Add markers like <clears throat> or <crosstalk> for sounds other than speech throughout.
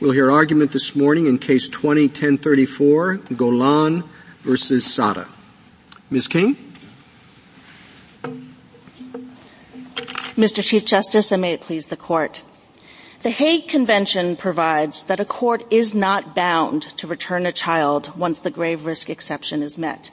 We'll hear argument this morning in case 201034, Golan versus Saada. Ms. King? Mr. Chief Justice, and may it please the court. The Hague Convention provides that a court is not bound to return a child once the grave risk exception is met.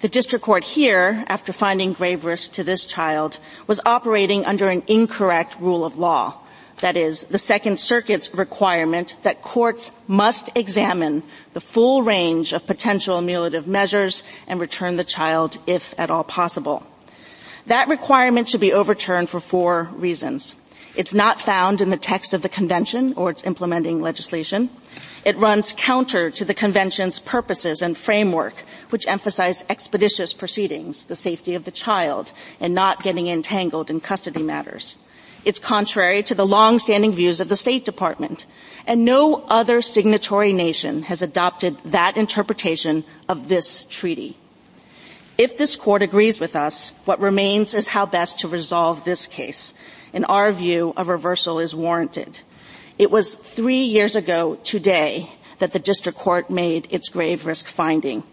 The district court here, after finding grave risk to this child, was operating under an incorrect rule of law. That is, the Second Circuit's requirement that courts must examine the full range of potential ameliorative measures and return the child if at all possible. That requirement should be overturned for four reasons. It's not found in the text of the convention or its implementing legislation. It runs counter to the convention's purposes and framework, which emphasize expeditious proceedings, the safety of the child, and not getting entangled in custody matters. It's contrary to the long-standing views of the State Department, and no other signatory nation has adopted that interpretation of this treaty. If this court agrees with us, what remains is how best to resolve this case. In our view, a reversal is warranted. It was three years ago today that the district court made its grave risk finding.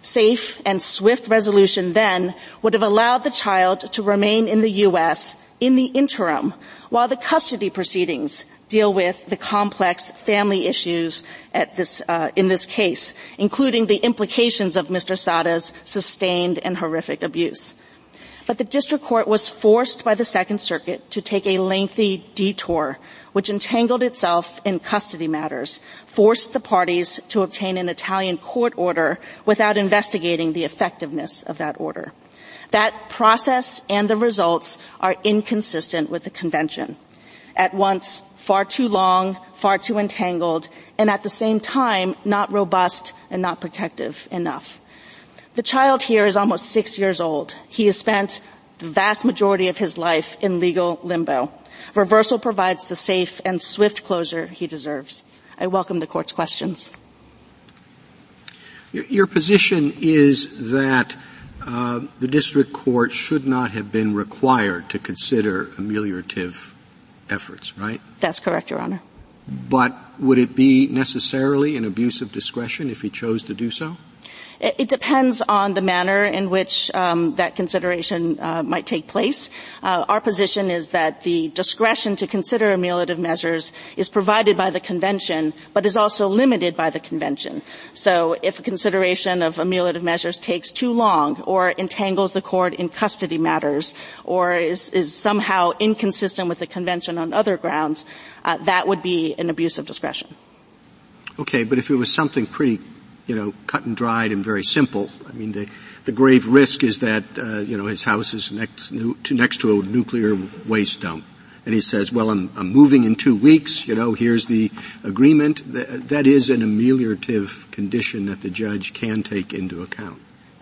Safe and swift resolution then would have allowed the child to remain in the U.S. in the interim while the custody proceedings deal with the complex family issues this, uh, in this case, including the implications of Mr. Saada's sustained and horrific abuse. But the district court was forced by the Second Circuit to take a lengthy detour, which entangled itself in custody matters, forced the parties to obtain an Italian court order without investigating the effectiveness of that order. That process and the results are inconsistent with the convention. At once, far too long, far too entangled, and at the same time, not robust and not protective enough. The child here is almost six years old. He has spent the vast majority of his life in legal limbo. Reversal provides the safe and swift closure he deserves. I welcome the court's questions. Your position is that uh, the district court should not have been required to consider ameliorative efforts, right? That's correct, Your Honor. But would it be necessarily an abuse of discretion if he chose to do so? It depends on the manner in which um, that consideration uh, might take place. Uh, our position is that the discretion to consider ameliorative measures is provided by the convention, but is also limited by the convention. So if a consideration of ameliorative measures takes too long, or entangles the court in custody matters, or is, is somehow inconsistent with the convention on other grounds, uh, that would be an abuse of discretion. Okay, but if it was something pretty you know, cut and dried and very simple. I mean, the, the grave risk is that, uh, you know, his house is next to, next to a nuclear waste dump. And he says, well, I'm, I'm moving in two weeks, you know, here's the agreement. That, that is an ameliorative condition that the judge can take into account.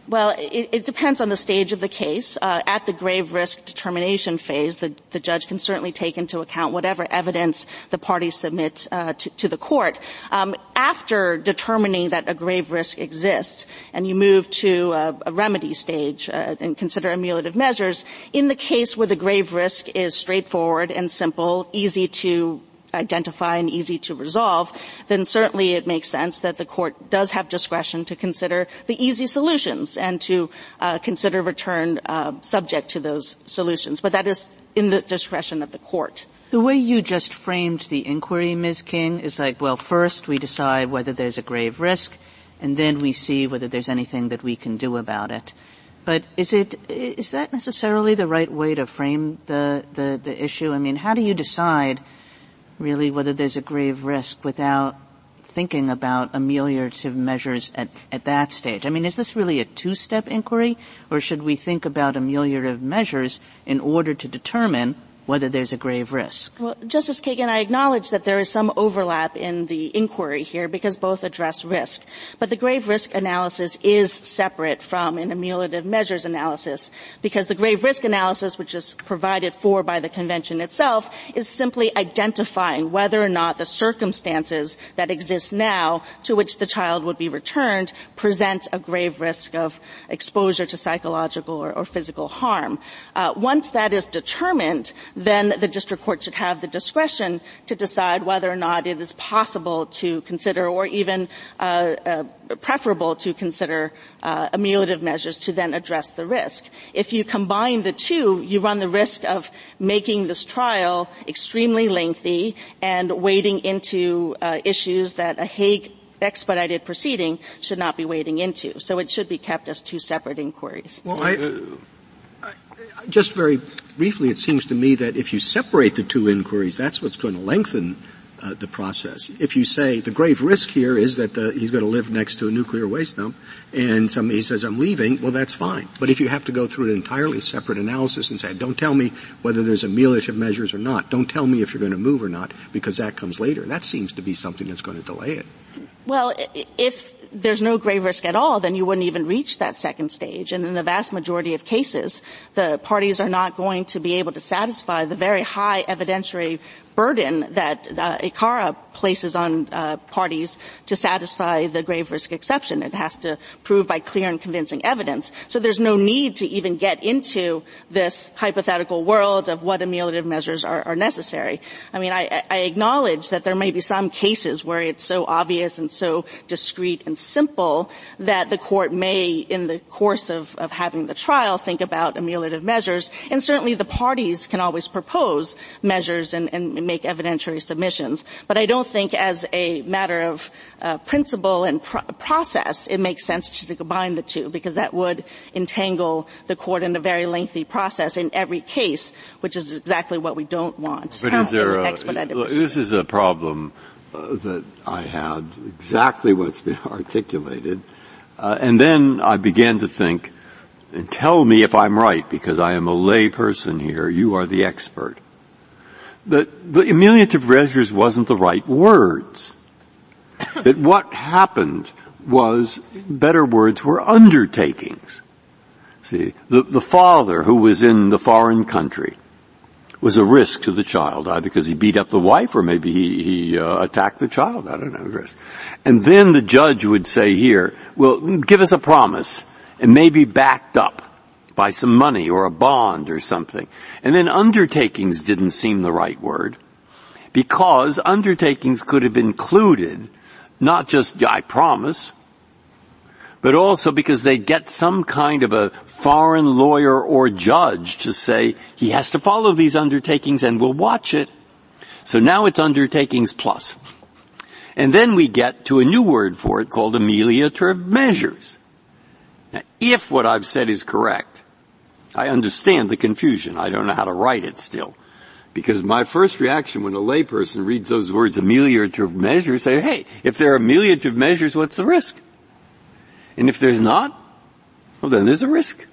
Well, it, it, depends on the stage of the case. Uh, at the grave risk determination phase, the, the, judge can certainly take into account whatever evidence the parties submit uh, to, to, the court. Um, after determining that a grave risk exists, and you move to a, a remedy stage uh, and consider ameliorative measures, in the case where the grave risk is straightforward and simple, easy to identify and easy to resolve, then certainly it makes sense that the court does have discretion to consider the easy solutions and to uh, consider return uh, subject to those solutions. But that is in the discretion of the court. The way you just framed the inquiry, Ms. King, is like, well, first we decide whether there's a grave risk, and then we see whether there's anything that we can do about it. But is it is that necessarily the right way to frame the, the, the issue? I mean, how do you decide really whether there's a grave risk without thinking about ameliorative measures at, at that stage? I mean, is this really a two-step inquiry, or should we think about ameliorative measures in order to determine whether there's a grave risk. Well, Justice Kagan, I acknowledge that there is some overlap in the inquiry here because both address risk. But the grave risk analysis is separate from an ameliorative measures analysis because the grave risk analysis, which is provided for by the convention itself, is simply identifying whether or not the circumstances that exist now to which the child would be returned present a grave risk of exposure to psychological or, or physical harm. Uh, once that is determined, then the district court should have the discretion to decide whether or not it is possible to consider or even uh, uh, preferable to consider uh, ameliorative measures to then address the risk. If you combine the two, you run the risk of making this trial extremely lengthy and wading into uh, issues that a Hague expedited proceeding should not be wading into. So it should be kept as two separate inquiries. Well, I, I, just very briefly, it seems to me that if you separate the two inquiries, that's what's going to lengthen uh, the process. If you say the grave risk here is that the, he's going to live next to a nuclear waste dump, and somebody says I'm leaving, well that's fine. But if you have to go through an entirely separate analysis and say, don't tell me whether there's ameliorative measures or not, don't tell me if you're going to move or not, because that comes later. That seems to be something that's going to delay it. Well, if there's no grave risk at all, then you wouldn't even reach that second stage. And in the vast majority of cases, the parties are not going to be able to satisfy the very high evidentiary burden that uh, ICARA places on uh, parties to satisfy the grave risk exception. It has to prove by clear and convincing evidence. So there's no need to even get into this hypothetical world of what ameliorative measures are, necessary. I mean, I, I, acknowledge that there may be some cases where it's so obvious and so discreet and simple that the court may, in the course of, of having the trial, think about ameliorative measures. And certainly the parties can always propose measures and, and make evidentiary submissions. But I don't think as a matter of uh, principle and process, it makes sense to combine the two because that would entangle the court in a very lengthy process in every case, which is exactly what we don't want. But is there a, this is a problem uh, that I had, exactly what's been <laughs> articulated. Uh, and then I began to think, and tell me if I'm right, because I am a lay person here, you are the expert the, the ameliorative measures wasn't the right words. that what happened was, better words were undertakings. See, the, the father who was in the foreign country was a risk to the child, either because he beat up the wife or maybe he, he uh, attacked the child. I don't know. And then the judge would say here, well, give us a promise and maybe backed up by some money or a bond or something. And then undertakings didn't seem the right word because undertakings could have included not just I promise, but also because they get some kind of a foreign lawyer or judge to say he has to follow these undertakings and we'll watch it. So now it's undertakings plus. And then we get to a new word for it called ameliorative measures. Now, if what I've said is correct, I understand the confusion. I don't know how to write it still. Because my first reaction when a layperson reads those words ameliorative measures, say, hey, if there are ameliorative measures, what's the risk? And if there's not, well then there's a risk.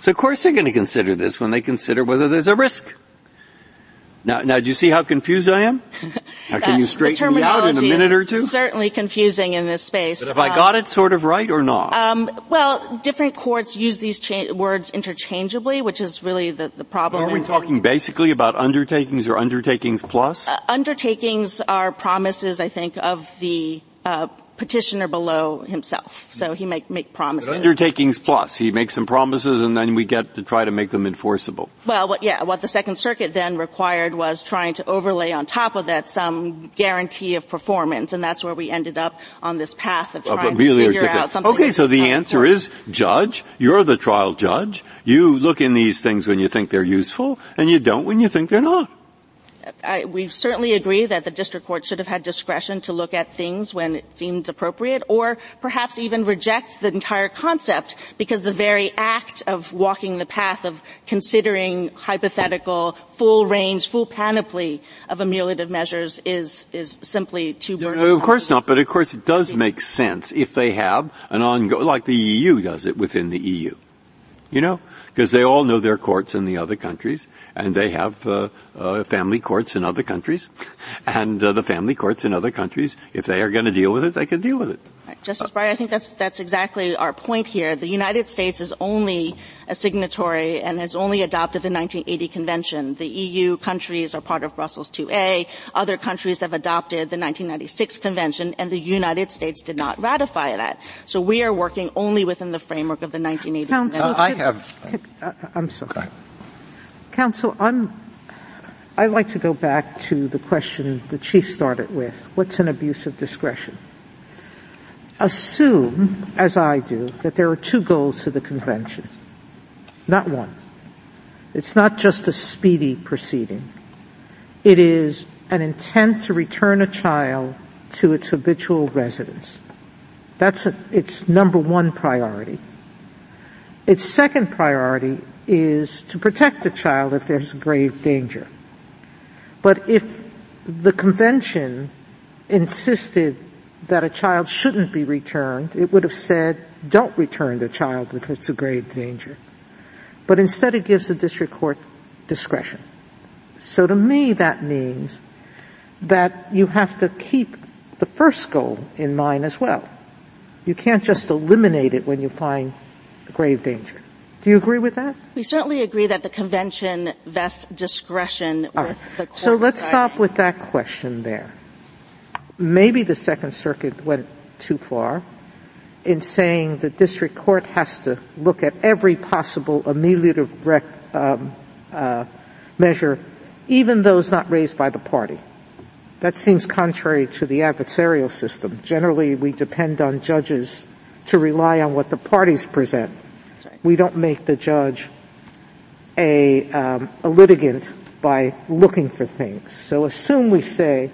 So of course they're going to consider this when they consider whether there's a risk. Now, now, do you see how confused I am? How can <laughs> you straighten me out in a minute or two? Certainly confusing in this space. But have um, I got it sort of right or not? Um, well, different courts use these cha- words interchangeably, which is really the, the problem. Are we talking basically about undertakings or undertakings plus? Uh, undertakings are promises, I think, of the uh, petitioner below himself. So he make make promises. But undertakings plus. He makes some promises and then we get to try to make them enforceable. Well, what, yeah, what the Second Circuit then required was trying to overlay on top of that some guarantee of performance, and that's where we ended up on this path of trying to figure out something. Okay, so the answer is, judge, you're the trial judge. You look in these things when you think they're useful, and you don't when you think they're not. I, we certainly agree that the district court should have had discretion to look at things when it seemed appropriate or perhaps even reject the entire concept because the very act of walking the path of considering hypothetical full range, full panoply of ameliorative measures is, is simply too burdensome. No, of course not, but of course it does make sense if they have an ongoing, like the EU does it within the EU. You know? Because they all know their courts in the other countries, and they have uh, uh, family courts in other countries, <laughs> and uh, the family courts in other countries, if they are going to deal with it, they can deal with it. Justice Breyer, I think that's that's exactly our point here. The United States is only a signatory and has only adopted the 1980 convention. The EU countries are part of Brussels 2A. Other countries have adopted the 1996 convention, and the United States did not ratify that. So we are working only within the framework of the 1980 Counsel, convention. Uh, I have. Uh, I'm sorry. Council, I'm I'd like to go back to the question the Chief started with. What's an abuse of discretion? Assume, as I do, that there are two goals to the convention, not one. It's not just a speedy proceeding. It is an intent to return a child to its habitual residence. That's a, its number one priority. Its second priority is to protect the child if there's grave danger. But if the convention insisted that a child shouldn't be returned, it would have said, don't return the child if it's a grave danger. But instead it gives the district court discretion. So to me that means that you have to keep the first goal in mind as well. You can't just eliminate it when you find grave danger. Do you agree with that? We certainly agree that the convention vests discretion with the court. So let's stop with that question there. Maybe the Second Circuit went too far in saying the district court has to look at every possible ameliorative rec, um, uh, measure, even those not raised by the party. That seems contrary to the adversarial system. Generally, we depend on judges to rely on what the parties present. Right. We don't make the judge a, um, a litigant by looking for things. So assume we say,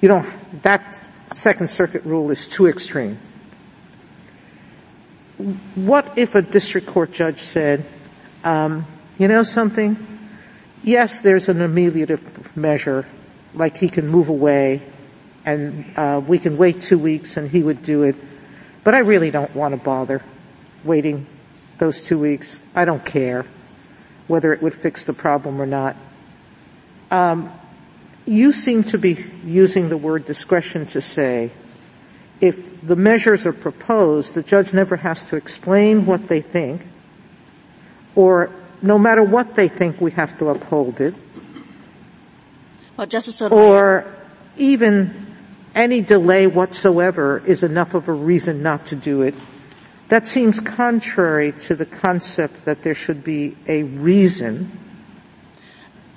you know, that Second Circuit rule is too extreme what if a district court judge said, um, you know something? Yes, there's an ameliorative measure, like he can move away, and uh, we can wait two weeks and he would do it. But I really don't want to bother waiting those two weeks. I don't care whether it would fix the problem or not. Um, you seem to be using the word discretion to say if the measures are proposed, the judge never has to explain what they think, or no matter what they think, we have to uphold it. Well. Or even any delay whatsoever is enough of a reason not to do it. That seems contrary to the concept that there should be a reason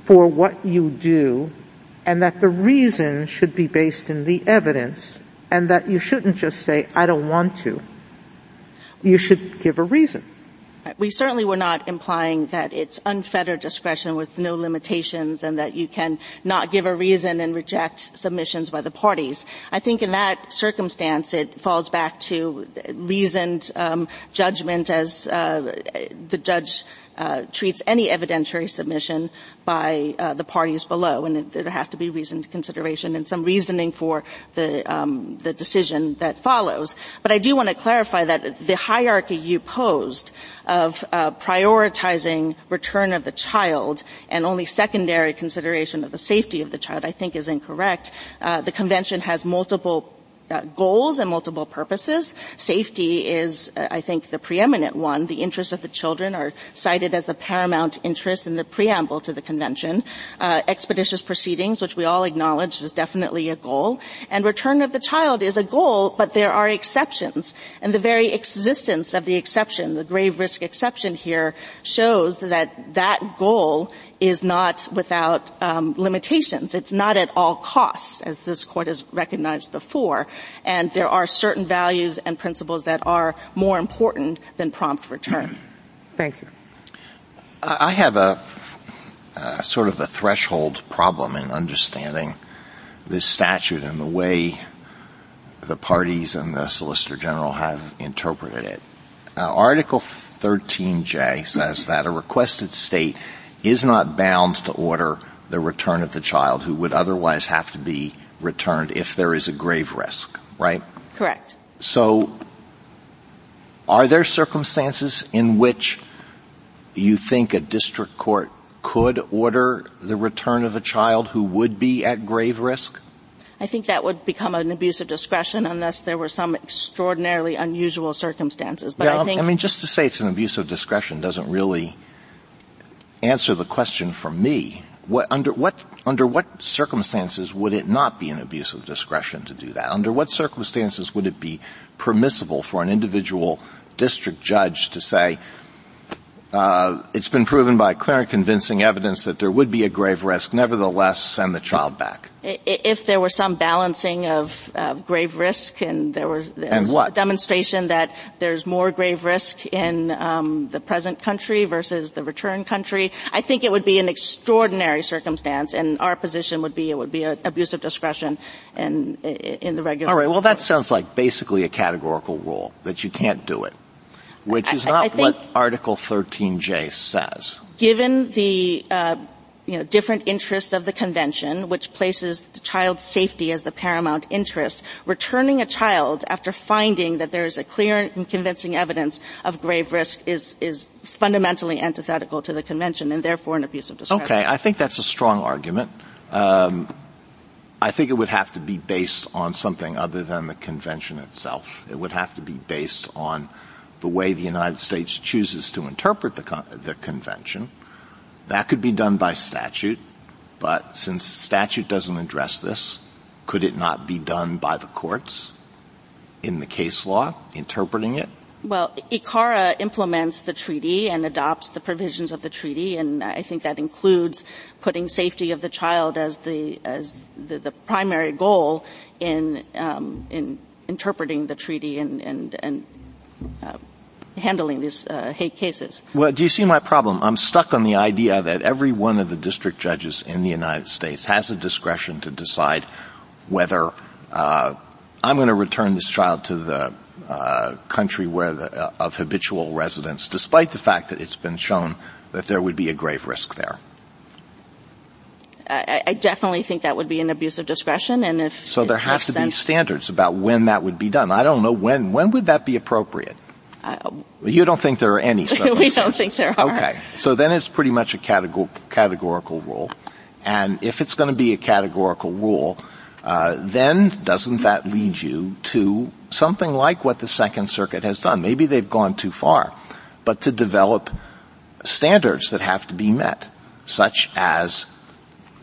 for what you do and that the reason should be based in the evidence and that you shouldn't just say, I don't want to. You should give a reason. We certainly were not implying that it's unfettered discretion with no limitations and that you can not give a reason and reject submissions by the parties. I think in that circumstance it falls back to reasoned um, judgment as uh, the judge treats any evidentiary submission by uh, the parties below, and there has to be reasoned consideration and some reasoning for the um, the decision that follows. But I do want to clarify that the hierarchy you posed of uh, prioritizing return of the child and only secondary consideration of the safety of the child, I think, is incorrect. Uh, the convention has multiple uh, goals and multiple purposes. Safety is, uh, I think, the preeminent one. The interests of the children are cited as the paramount interest in the preamble to the convention. Uh, expeditious proceedings, which we all acknowledge is definitely a goal. And return of the child is a goal, but there are exceptions. And the very existence of the exception, the grave risk exception here, shows that that goal is not without um, limitations. It's not at all costs, as this court has recognized before. And there are certain values and principles that are more important than prompt return. Thank you. I have a, a sort of a threshold problem in understanding this statute and the way the parties and the Solicitor General have interpreted it. Uh, Article 13b says that a requested state is not bound to order the return of the child who would otherwise have to be returned if there is a grave risk, right? Correct. So, are there circumstances in which you think a district court could order the return of a child who would be at grave risk? I think that would become an abuse of discretion unless there were some extraordinarily unusual circumstances. But yeah, I think I mean, just to say it's an abuse of discretion doesn't really answer the question for me. What, under what under what circumstances would it not be an abuse of discretion to do that? Under what circumstances would it be permissible for an individual district judge to say, uh, it's been proven by clear and convincing evidence that there would be a grave risk. Nevertheless, send the child back. If there were some balancing of uh, grave risk and there was, there and was a demonstration that there's more grave risk in um, the present country versus the return country, I think it would be an extraordinary circumstance, and our position would be it would be an abuse of discretion in, in the regular. All right. Well, that sounds like basically a categorical rule that you can't do it which is not what Article 13b says. Given the uh, you know, different interests of the convention, which places the child's safety as the paramount interest, returning a child after finding that there is a clear and convincing evidence of grave risk is, is fundamentally antithetical to the convention and therefore an abuse of discretion. Okay, I think that's a strong argument. Um, I think it would have to be based on something other than the convention itself. It would have to be based on the way the United States chooses to interpret the, con- the convention. That could be done by statute, but since statute doesn't address this, could it not be done by the courts in the case law, interpreting it? Well, ICARA implements the treaty and adopts the provisions of the treaty, and I think that includes putting safety of the child as the as the, the primary goal in um, in interpreting the treaty and and and uh, handling these uh, Hague cases. Well, do you see my problem? I'm stuck on the idea that every one of the district judges in the United States has a discretion to decide whether uh, I'm going to return this child to the uh, country where the, uh, of habitual residence, despite the fact that it's been shown that there would be a grave risk there. I, I, definitely think that would be an abuse of discretion, and if so, there have to sense. be standards about when that would be done. I don't know when. When would that be appropriate? You don't think there are any <laughs> we don't think there are. Okay. So then it's pretty much a categor- categorical rule. And if it's going to be a categorical rule, uh, then doesn't that lead you to something like what the Second Circuit has done? Maybe they've gone too far, but to develop standards that have to be met, such as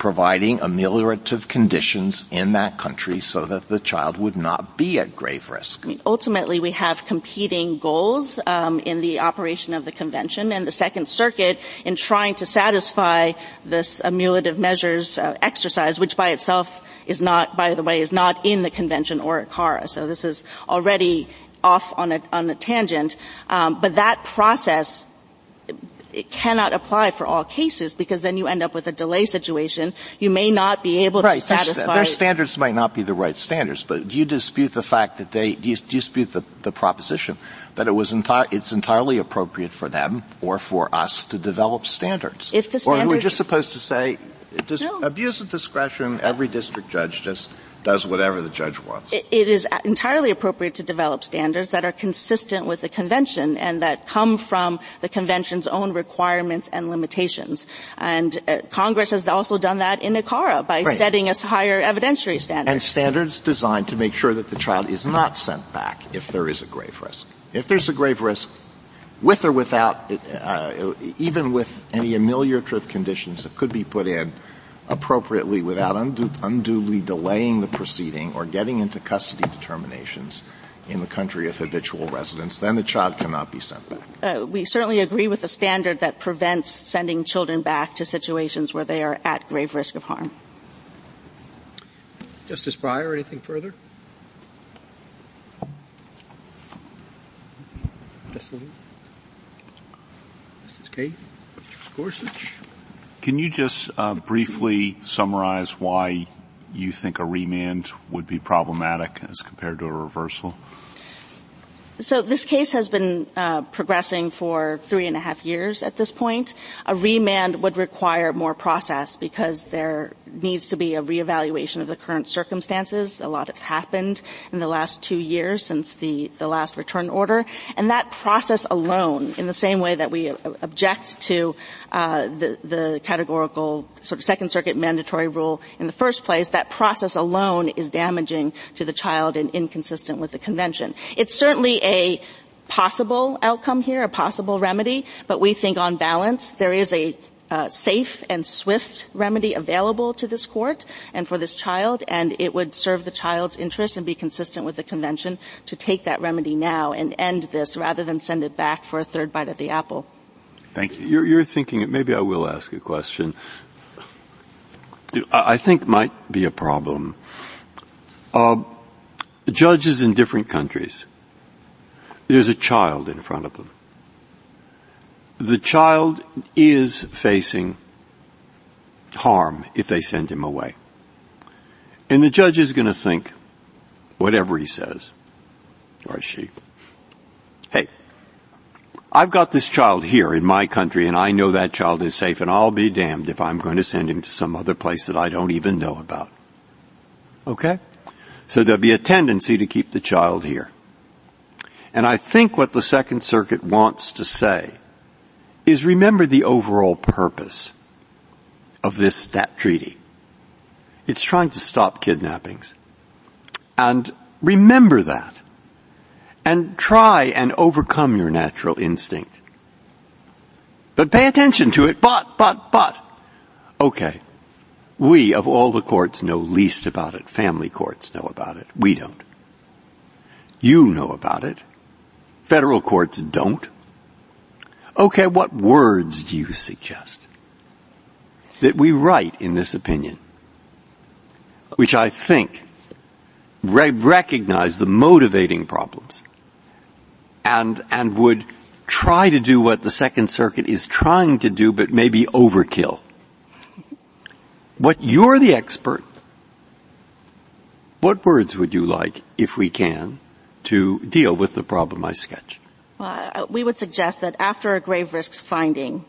providing ameliorative conditions in that country so that the child would not be at grave risk. Ultimately, we have competing goals um, in the operation of the convention, and the Second Circuit, in trying to satisfy this ameliorative measures uh, exercise, which by itself is not, by the way, is not in the convention or ICARA. So this is already off on a, on a tangent. Um, but that process it cannot apply for all cases because then you end up with a delay situation. You may not be able right. to satisfy. Right, their standards might not be the right standards, but do you dispute the fact that they, do you dispute the, the proposition that it was entire, it's entirely appropriate for them or for us to develop standards? If the standards. Or are we just supposed to say, no. abuse of discretion, every district judge just does whatever the judge wants. It is entirely appropriate to develop standards that are consistent with the convention and that come from the convention's own requirements and limitations. And uh, Congress has also done that in ICARA by right. setting a higher evidentiary standard. And standards designed to make sure that the child is not sent back if there is a grave risk. If there's a grave risk, with or without, uh, even with any ameliorative conditions that could be put in, appropriately without undu- unduly delaying the proceeding or getting into custody determinations in the country of habitual residence, then the child cannot be sent back. Uh, we certainly agree with the standard that prevents sending children back to situations where they are at grave risk of harm. Justice Breyer, anything further? Justice Kagan? Gorsuch? Can you just uh, briefly summarize why you think a remand would be problematic as compared to a reversal? So this case has been uh, progressing for three and a half years at this point. A remand would require more process because there needs to be a reevaluation of the current circumstances. A lot has happened in the last two years since the, the last return order. And that process alone, in the same way that we object to uh, the, the categorical sort of Second Circuit mandatory rule in the first place, that process alone is damaging to the child and inconsistent with the convention. It's certainly a possible outcome here, a possible remedy, but we think on balance there is a uh, safe and swift remedy available to this court and for this child, and it would serve the child's interest and be consistent with the convention to take that remedy now and end this rather than send it back for a third bite at the apple. Thank you. You're, you're thinking, maybe I will ask a question. I think might be a problem. Uh, judges in different countries, there's a child in front of them. The child is facing harm if they send him away. And the judge is going to think, whatever he says, or she, hey, I've got this child here in my country and I know that child is safe and I'll be damned if I'm going to send him to some other place that I don't even know about. Okay? So there'll be a tendency to keep the child here. And I think what the Second Circuit wants to say is remember the overall purpose of this that treaty. It's trying to stop kidnappings. And remember that and try and overcome your natural instinct. But pay attention to it, but, but, but. Okay. We, of all the courts, know least about it. Family courts know about it. We don't. You know about it. Federal courts don't. Okay, what words do you suggest that we write in this opinion? Which I think re- recognize the motivating problems and, and would try to do what the Second Circuit is trying to do, but maybe overkill. What you're the expert. What words would you like, if we can, to deal with the problem I sketched? Well, we would suggest that after a grave risks finding,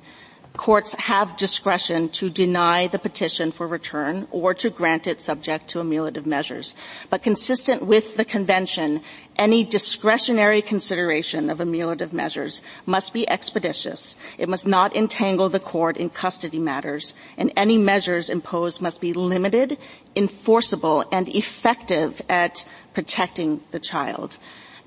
courts have discretion to deny the petition for return or to grant it subject to ameliorative measures. But consistent with the convention, any discretionary consideration of ameliorative measures must be expeditious. It must not entangle the court in custody matters, and any measures imposed must be limited, enforceable, and effective at protecting the child.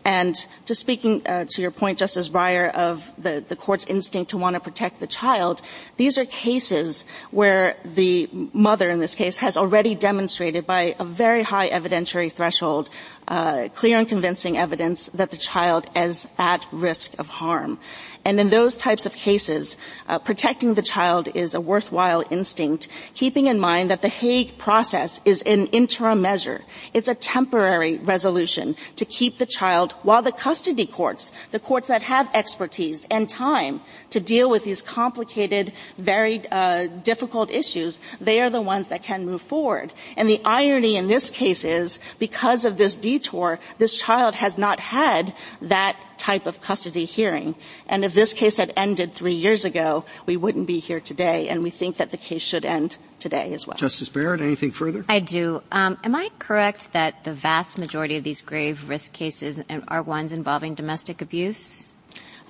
And just speaking uh, to your point, Justice Breyer, of the, the court's instinct to want to protect the child, these are cases where the mother, in this case, has already demonstrated by a very high evidentiary threshold uh, clear and convincing evidence that the child is at risk of harm. And in those types of cases, uh, protecting the child is a worthwhile instinct, keeping in mind that the Hague process is an interim measure. It's a temporary resolution to keep the child while the custody courts, the courts that have expertise and time to deal with these complicated, very uh, difficult issues, they are the ones that can move forward. And the irony in this case is because of this detour, this child has not had that type of custody hearing. And if this case had ended three years ago, we wouldn't be here today, and we think that the case should end today as well. Justice Barrett, anything further? I do. Um, am I correct that the vast majority of these grave risk cases are ones involving domestic abuse?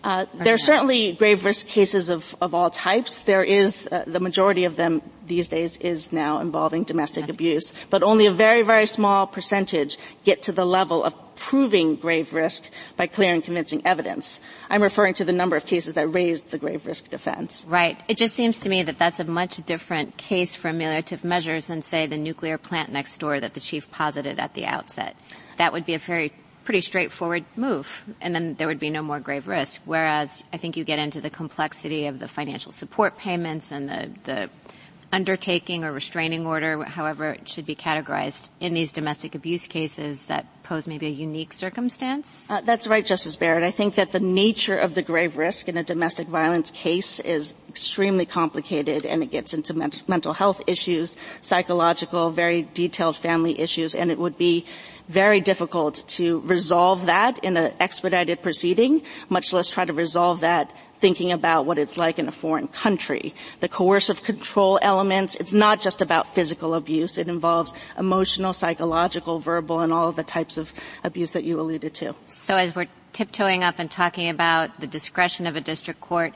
Uh, there are certainly grave risk cases of, of all types. There is uh, the majority of them these days is now involving domestic abuse, but only a very, very small percentage get to the level of proving grave risk by clear and convincing evidence. I'm referring to the number of cases that raised the grave risk defense. Right. It just seems to me that that's a much different case for ameliorative measures than, say, the nuclear plant next door that the chief posited at the outset. That would be a very pretty straightforward move, and then there would be no more grave risk. Whereas I think you get into the complexity of the financial support payments and the, the undertaking or restraining order, however it should be categorized, in these domestic abuse cases that pose maybe a unique circumstance? Uh, that's right, Justice Barrett. I think that the nature of the grave risk in a domestic violence case is extremely complicated and it gets into mental health issues, psychological, very detailed family issues, and it would be very difficult to resolve that in an expedited proceeding, much less try to resolve that thinking about what it's like in a foreign country. The coercive control elements, it's not just about physical abuse. It involves emotional, psychological, verbal, and all of the types of abuse that you alluded to. So as we're tiptoeing up and talking about the discretion of a district court,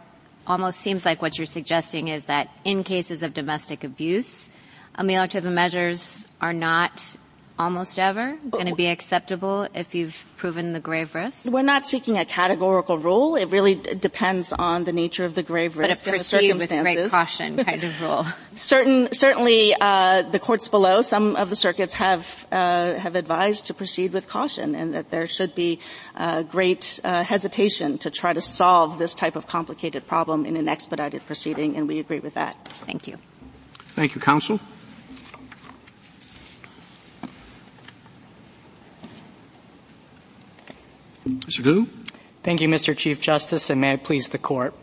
almost seems like what you're suggesting is that in cases of domestic abuse, ameliorative measures are not almost ever going to be acceptable if you've proven the grave risk? We're not seeking a categorical rule. It really d- depends on the nature of the grave risk but a and the circumstances. with great caution kind of rule. <laughs> Certain, certainly, uh, the courts below, some of the circuits have uh, have advised to proceed with caution, and that there should be uh, great uh, hesitation to try to solve this type of complicated problem in an expedited proceeding, and we agree with that. Thank you. Thank you, counsel. Mr. Liu? Thank you, Mr. Chief Justice, and may it please the Court.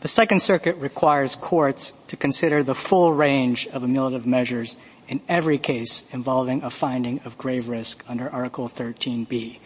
The Second Circuit requires courts to consider the full range of ameliorative measures in every case involving a finding of grave risk under Article 13b.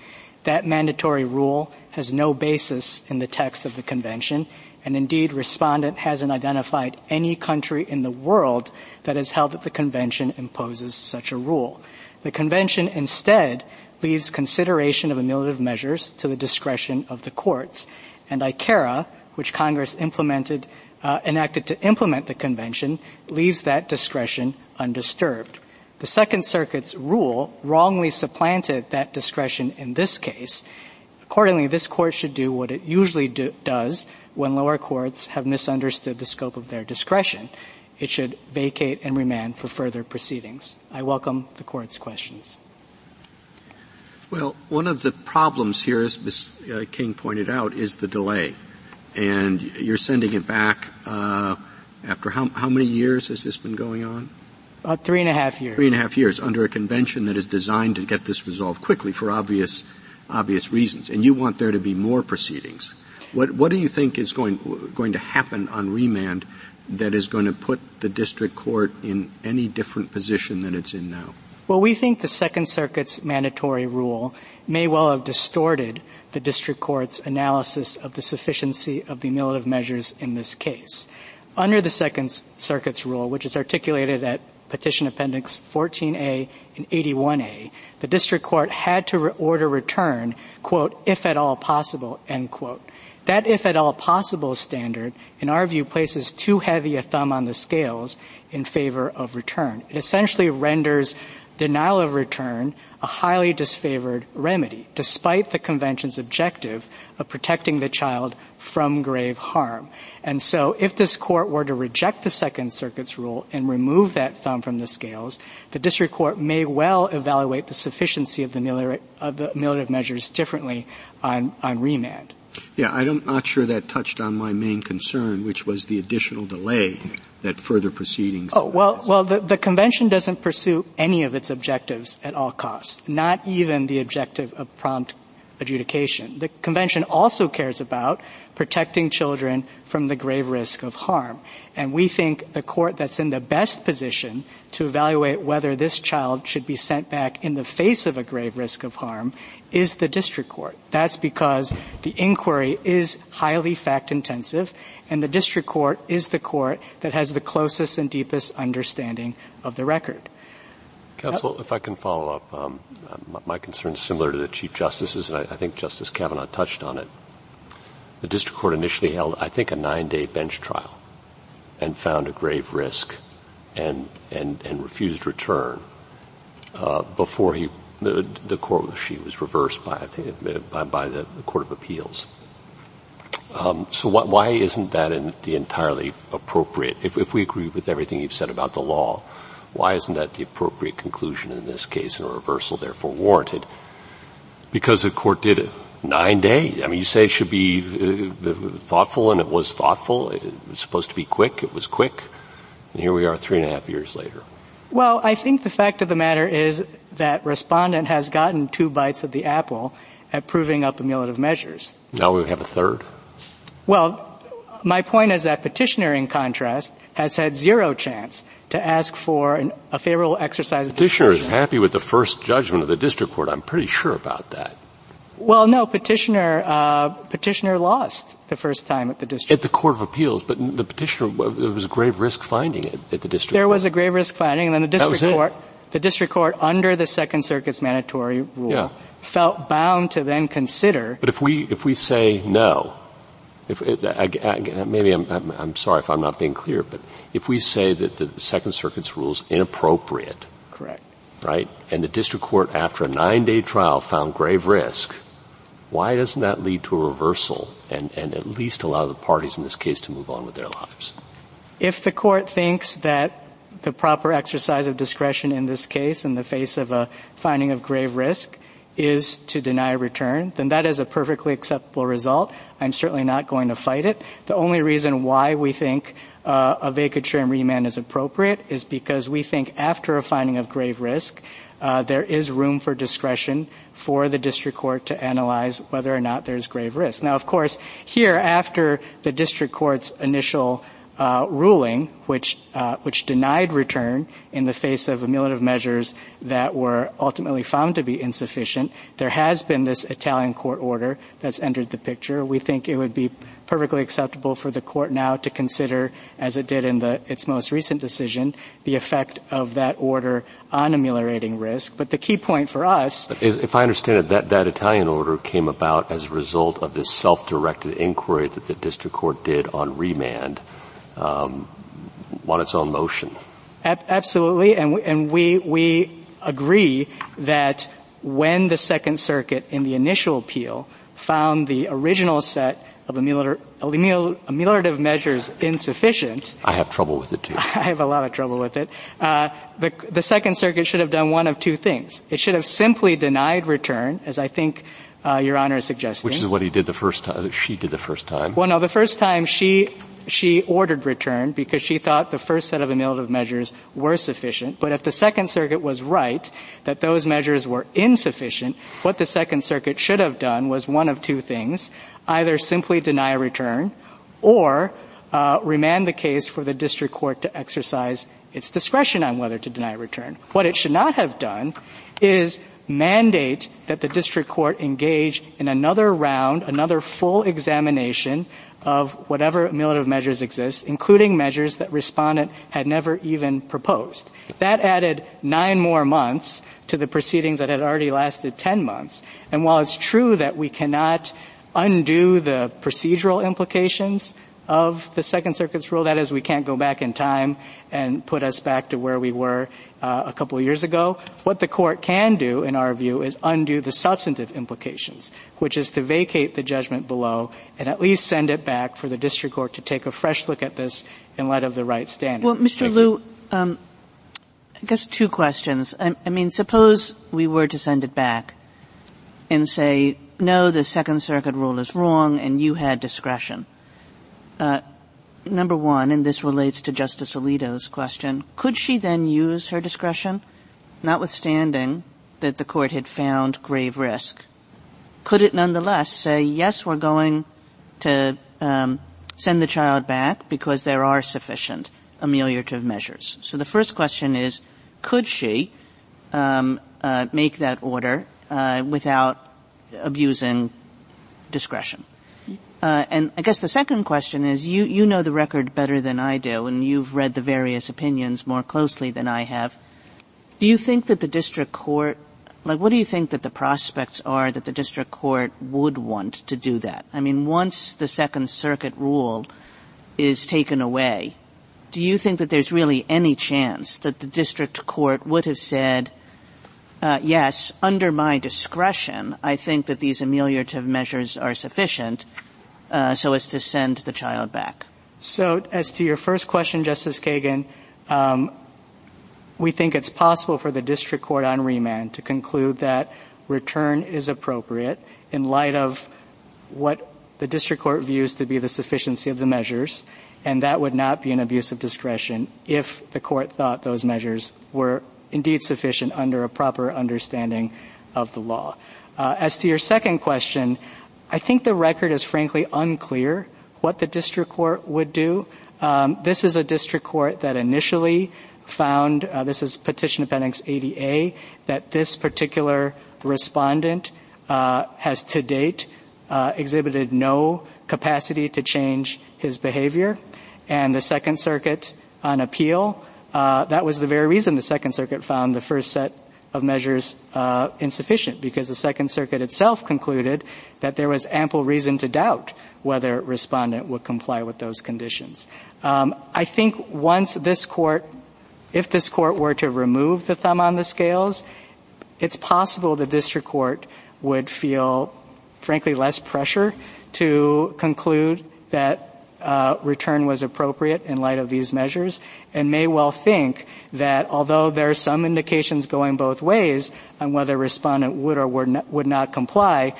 That mandatory rule has no basis in the text of the Convention, and indeed respondent hasn't identified any country in the world that has held that the Convention imposes such a rule. The Convention instead leaves consideration of ameliorative measures to the discretion of the courts. And ICARA, which Congress implemented, uh, enacted to implement the convention, leaves that discretion undisturbed. The Second Circuit's rule wrongly supplanted that discretion in this case. Accordingly, this court should do what it usually do, does when lower courts have misunderstood the scope of their discretion. It should vacate and remand for further proceedings. I welcome the court's questions. Well, one of the problems here, as Ms. Uh, King pointed out, is the delay. And you're sending it back uh, after how, how many years has this been going on? About three and a half years. Three and a half years under a convention that is designed to get this resolved quickly for obvious, obvious reasons. And you want there to be more proceedings. What, what do you think is going, going to happen on remand that is going to put the district court in any different position than it's in now? Well, we think the Second Circuit's mandatory rule may well have distorted the district court's analysis of the sufficiency of the ameliorative measures in this case. Under the Second Circuit's rule, which is articulated at Petition Appendix 14A and 81A, the district court had to order return, quote, if at all possible, end quote. That if at all possible standard, in our view, places too heavy a thumb on the scales in favor of return. It essentially renders denial of return a highly disfavored remedy, despite the convention's objective of protecting the child from grave harm. And so if this court were to reject the Second Circuit's rule and remove that thumb from the scales, the district court may well evaluate the sufficiency of the ameliorative measures differently on, on remand. Yeah, I'm not sure that touched on my main concern, which was the additional delay that further proceedings. Oh well, well, the, the convention doesn't pursue any of its objectives at all costs, not even the objective of prompt adjudication. The convention also cares about protecting children from the grave risk of harm. And we think the court that's in the best position to evaluate whether this child should be sent back in the face of a grave risk of harm is the district court. That's because the inquiry is highly fact intensive and the district court is the court that has the closest and deepest understanding of the record. Counsel, if I can follow up, um, my concern is similar to the Chief Justice's, and I, I think Justice Kavanaugh touched on it. The district court initially held, I think, a nine-day bench trial and found a grave risk and, and, and refused return uh, before he, the, the, court, she was reversed by, I think, by, by the, the Court of Appeals. Um, so wh- why isn't that in the entirely appropriate, if, if we agree with everything you've said about the law, why isn't that the appropriate conclusion in this case and a reversal therefore warranted? Because the court did it nine days. I mean, you say it should be uh, thoughtful, and it was thoughtful. It was supposed to be quick. It was quick. And here we are three and a half years later. Well, I think the fact of the matter is that respondent has gotten two bites of the apple at proving up ameliorative measures. Now we have a third? Well, my point is that petitioner, in contrast, has had zero chance to ask for an, a favorable exercise of Petitioner is happy with the first judgment of the district court. I'm pretty sure about that. Well, no, petitioner uh, petitioner lost the first time at the district at the court of appeals, but the petitioner there was a grave risk finding at, at the district. There court. was a grave risk finding, and then the district court, the district court, under the Second Circuit's mandatory rule, yeah. felt bound to then consider. But if we if we say no, if uh, I, maybe I'm, I'm, I'm sorry if I'm not being clear, but if we say that the Second Circuit's rule is inappropriate, correct right? And the district court, after a nine-day trial, found grave risk. Why doesn't that lead to a reversal and, and at least allow the parties in this case to move on with their lives? If the court thinks that the proper exercise of discretion in this case in the face of a finding of grave risk is to deny return, then that is a perfectly acceptable result. I'm certainly not going to fight it. The only reason why we think uh, a vacatur and remand is appropriate is because we think after a finding of grave risk, uh, there is room for discretion for the district court to analyze whether or not there's grave risk. Now, of course, here after the district court's initial ruling, which uh, which denied return in the face of ameliorative measures that were ultimately found to be insufficient. There has been this Italian court order that's entered the picture. We think it would be perfectly acceptable for the court now to consider, as it did in the, its most recent decision, the effect of that order on ameliorating risk. But the key point for us, if I understand it, that that Italian order came about as a result of this self-directed inquiry that the district court did on remand um, on its own motion. Absolutely, and we, and we we agree that when the Second Circuit in the initial appeal found the original set of ameliorative measures insufficient. I have trouble with it too. <laughs> I have a lot of trouble with it. Uh, the, the Second Circuit should have done one of two things. It should have simply denied return, as I think uh, Your Honor is suggesting. Which is what he did the first time. She did the first time. Well, no, the first time she she ordered return because she thought the first set of ameliorative measures were sufficient. But if the Second Circuit was right that those measures were insufficient, what the Second Circuit should have done was one of two things. Either simply deny return or uh, remand the case for the district court to exercise its discretion on whether to deny return. What it should not have done is mandate that the district court engage in another round, another full examination of whatever ameliorative measures exist, including measures that respondent had never even proposed. That added nine more months to the proceedings that had already lasted 10 months. And while it's true that we cannot undo the procedural implications of the Second Circuit's rule. That is, we can't go back in time and put us back to where we were a couple of years ago. What the court can do, in our view, is undo the substantive implications, which is to vacate the judgment below and at least send it back for the district court to take a fresh look at this in light of the right standard. Well, Mr. Liu, um, I guess two questions. I, I mean, suppose we were to send it back and say, no, the Second Circuit rule is wrong and you had discretion. Number one, and this relates to Justice Alito's question, could she then use her discretion, notwithstanding that the court had found grave risk? Could it nonetheless say, yes, we're going to um, send the child back because there are sufficient ameliorative measures? So the first question is, could she um, uh, make that order uh, without abusing discretion? Uh, and I guess the second question is, you, know the record better than I do, and you've read the various opinions more closely than I have. Do you think that the district court, like what do you think that the prospects are that the district court would want to do that? I mean, once the Second Circuit rule is taken away, do you think that there's really any chance that the district court would have said, uh, yes, under my discretion, I think that these ameliorative measures are sufficient, uh, so as to send the child back? So, as to your first question, Justice Kagan, um, we think it's possible for the district court on remand to conclude that return is appropriate in light of what the district court views to be the sufficiency of the measures, and that would not be an abuse of discretion if the court thought those measures were indeed sufficient under a proper understanding of the law. Uh, as to your second question, I think the record is frankly unclear what the district court would do. Um, this is a district court that initially found, uh, this is petition appendix 80A, that this particular respondent uh, has to date uh, exhibited no capacity to change his behavior. And the Second Circuit on appeal, uh, that was the very reason the Second Circuit found the first set of measures uh, insufficient because the Second Circuit itself concluded that there was ample reason to doubt whether respondent would comply with those conditions. Um, I think once this court if this court were to remove the thumb on the scales, it's possible the district court would feel, frankly, less pressure to conclude that return was appropriate in light of these measures and may well think that although there are some indications going both ways on whether respondent would or would not, would not comply,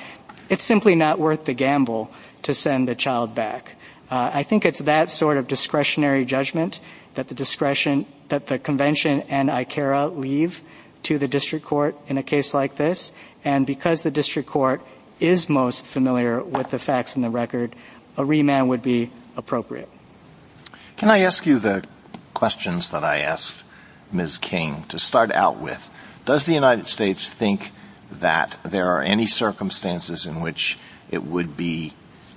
it's simply not worth the gamble to send the child back. Uh, I think it's that sort of discretionary judgment that the discretion that the convention and ICARA leave to the district court in a case like this. And because the district court is most familiar with the facts in the record, a remand would be appropriate. Can I ask you the questions that I asked Ms. King to start out with? Does the United States think that there are any circumstances in which it would be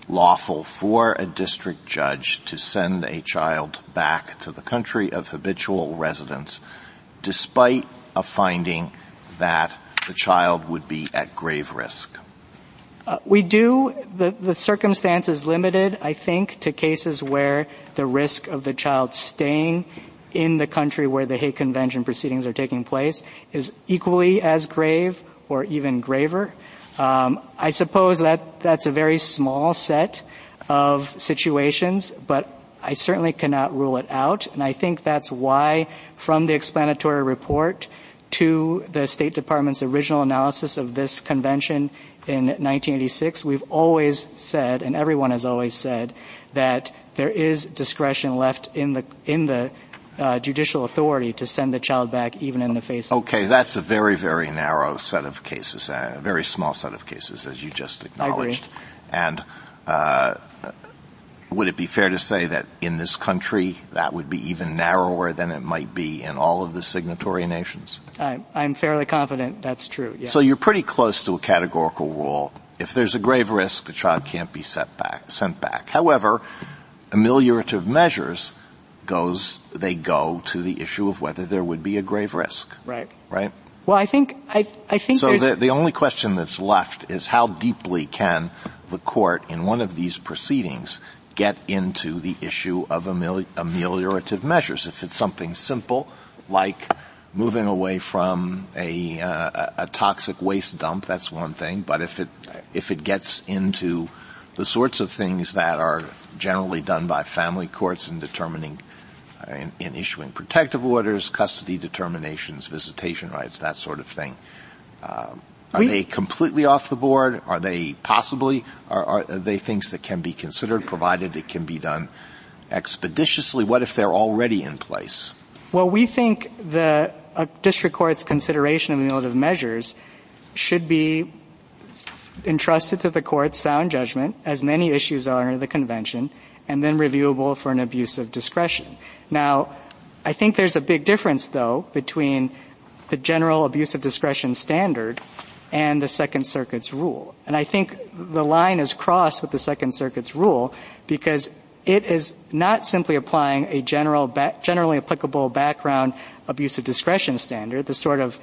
lawful for a district judge to send a child back to the country of habitual residence despite a finding that the child would be at grave risk? Uh, we do. The, the circumstance is limited, I think, to cases where the risk of the child staying in the country where the Hague Convention proceedings are taking place is equally as grave or even graver. Um, I suppose that that's a very small set of situations, but I certainly cannot rule it out, and I think that's why, from the explanatory report to the State Department's original analysis of this convention in 1986, we've always said, and everyone has always said, that there is discretion left in the in the uh, judicial authority to send the child back, even in the face. Okay, that's a very very narrow set of cases, a very small set of cases, as you just acknowledged, and. Uh, would it be fair to say that in this country that would be even narrower than it might be in all of the signatory nations? I'm, I'm fairly confident that's true. So you're pretty close to a categorical rule. If there's a grave risk, the child can't be back, sent back. However, ameliorative measures goes, they go to the issue of whether there would be a grave risk. Right. Right? Well, I think, I, I think So the, the only question that's left is how deeply can the court in one of these proceedings get into the issue of ameliorative measures. If it's something simple, like moving away from a, uh, a toxic waste dump, that's one thing. But if it if it gets into the sorts of things that are generally done by family courts in determining in, in, issuing protective orders, custody determinations, visitation rights, that sort of thing. Uh, are we, they completely off the board? Are they possibly, are, are they things that can be considered provided it can be done expeditiously? What if they're already in place? Well, we think the uh, district court's consideration of ameliorative measures should be entrusted to the court's sound judgment, as many issues are under the convention, and then reviewable for an abuse of discretion. Now, I think there's a big difference, though, between the general abuse of discretion standard and the Second Circuit's rule. And I think the line is crossed with the Second Circuit's rule because it is not simply applying a general, generally applicable background abuse of discretion standard, the sort of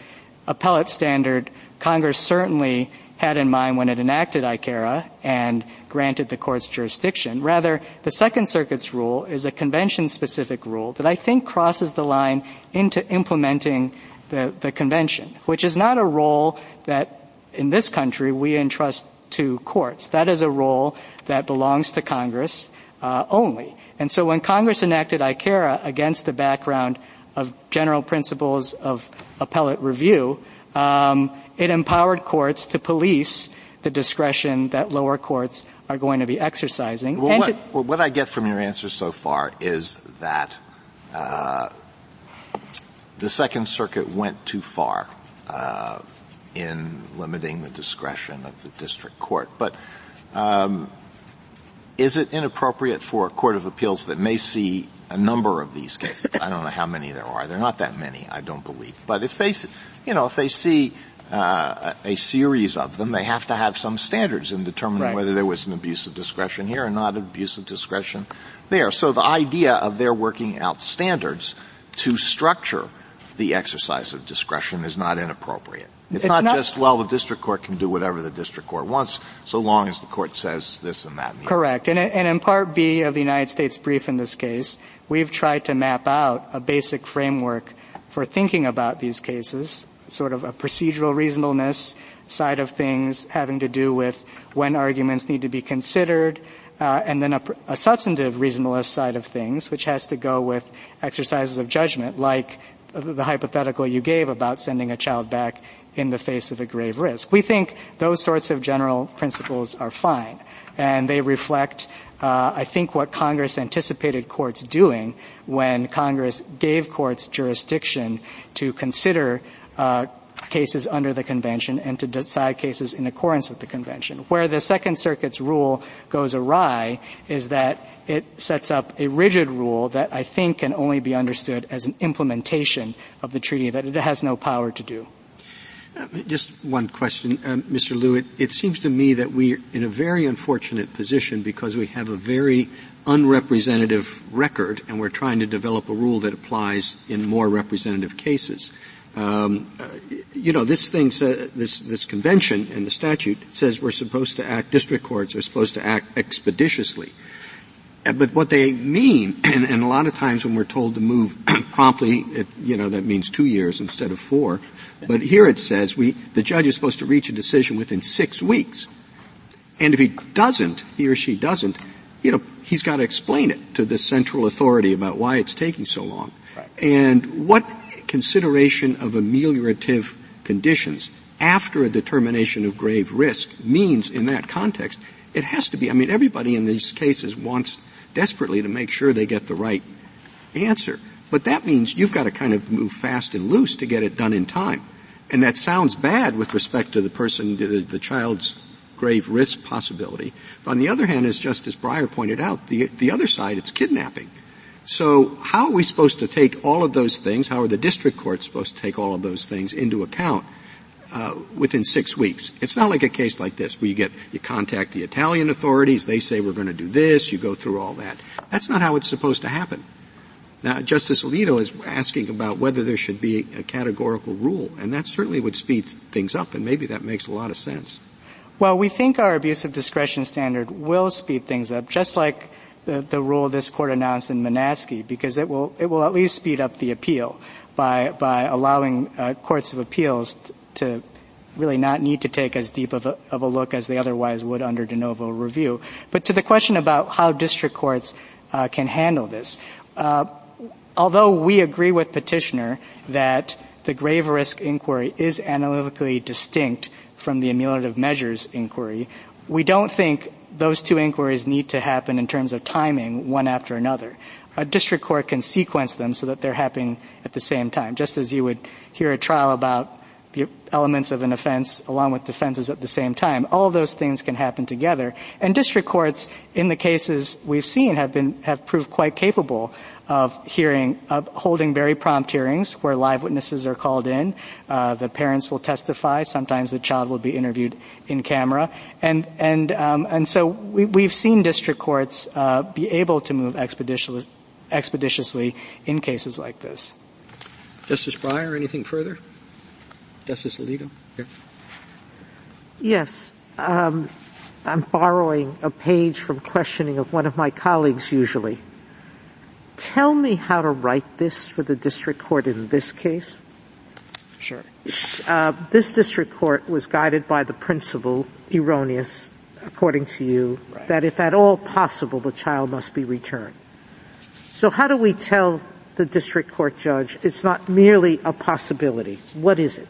appellate standard Congress certainly had in mind when it enacted ICARA and granted the court's jurisdiction. Rather, the Second Circuit's rule is a convention-specific rule that I think crosses the line into implementing the, the convention, which is not a role that in this country we entrust to courts. That is a role that belongs to Congress uh, only. And so when Congress enacted ICARA against the background of general principles of appellate review, um, it empowered courts to police the discretion that lower courts are going to be exercising. Well, what, to, well, what, I get from your answer so far is that uh, the Second Circuit went too far uh, in limiting the discretion of the district court. But um, is it inappropriate for a court of appeals that may see a number of these cases? I don't know how many there are. There are not that many, I don't believe. But if they, you know, if they see uh, a series of them, they have to have some standards in determining right. whether there was an abuse of discretion here and not an abuse of discretion there. So the idea of their working out standards to structure the exercise of discretion is not inappropriate. It's, it's not, not, just, well, the district court can do whatever the district court wants, so long as the court says this and that. And Correct. And, and in Part B of the United States brief in this case, we've tried to map out a basic framework for thinking about these cases, sort of a procedural reasonableness side of things having to do with when arguments need to be considered, uh, and then a, a, substantive reasonableness side of things, which has to go with exercises of judgment, like the hypothetical you gave about sending a child back in the face of a grave risk. We think those sorts of general principles are fine, and they reflect, uh, I think, what Congress anticipated courts doing when Congress gave courts jurisdiction to consider uh, cases under the convention and to decide cases in accordance with the convention. Where the Second Circuit's rule goes awry is that it sets up a rigid rule that I think can only be understood as an implementation of the treaty that it has no power to do. Just one question, uh, Mr. Liu. It, it seems to me that we're in a very unfortunate position because we have a very unrepresentative record and we're trying to develop a rule that applies in more representative cases. Um, uh, you know, this thing, this this convention and the statute says we're supposed to act. District courts are supposed to act expeditiously. But what they mean, <clears throat> and, and, a lot of times when we're told to move <clears throat> promptly, it, you know, that means two years instead of four. But here it says we, the judge is supposed to reach a decision within six weeks. And if he doesn't, he or she doesn't, you know, he's got to explain it to the central authority about why it's taking so long. Right. And what consideration of ameliorative conditions after a determination of grave risk means in that context, it has to be, I mean, everybody in these cases wants desperately to make sure they get the right answer. But that means you've got to kind of move fast and loose to get it done in time. And that sounds bad with respect to the person, the, the child's grave risk possibility. But on the other hand, as Justice Breyer pointed out, the, the other side, it's kidnapping. So how are we supposed to take all of those things, how are the district courts supposed to take all of those things into account uh, within six weeks? It's not like a case like this where you get, you contact the Italian authorities, they say we're going to do this, you go through all that. That's not how it's supposed to happen. Now, Justice Alito is asking about whether there should be a categorical rule, and that certainly would speed things up, and maybe that makes a lot of sense. Well, we think our abuse of discretion standard will speed things up, just like the, the rule this court announced in Monasky because it will it will at least speed up the appeal by by allowing uh, courts of appeals t- to really not need to take as deep of a, of a, look as they otherwise would under de novo review. But to the question about how district courts uh, can handle this, uh, although we agree with petitioner that the grave risk inquiry is analytically distinct from the ameliorative measures inquiry, we don't think those two inquiries need to happen in terms of timing, one after another. A district court can sequence them so that they're happening at the same time, just as you would hear a trial about the elements of an offense along with defenses at the same time. All those things can happen together. And district courts, in the cases we've seen, have been have proved quite capable of hearing, of holding very prompt hearings where live witnesses are called in. Uh, the parents will testify. Sometimes the child will be interviewed in camera, and and um, and so we, have seen district courts uh, be able to move expeditiously, expeditiously in cases like this. Justice Breyer, anything further? Justice Alito? Here. Yes. Um, I'm borrowing a page from questioning of one of my colleagues usually. Tell me how to write this for the district court in this case. Sure. Uh, this district court was guided by the principle, erroneous, according to you, right. that if at all possible, the child must be returned. So how do we tell the district court judge it's not merely a possibility? What is it?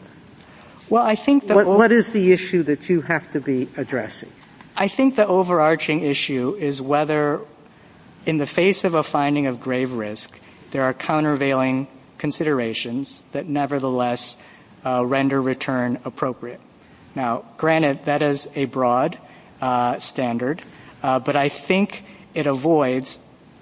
Well, I think what, what is the issue that you have to be addressing? I think the overarching issue is whether, in the face of a finding of grave risk, there are countervailing considerations that nevertheless uh, render return appropriate. Now, granted, that is a broad uh, standard, uh, but I think it avoids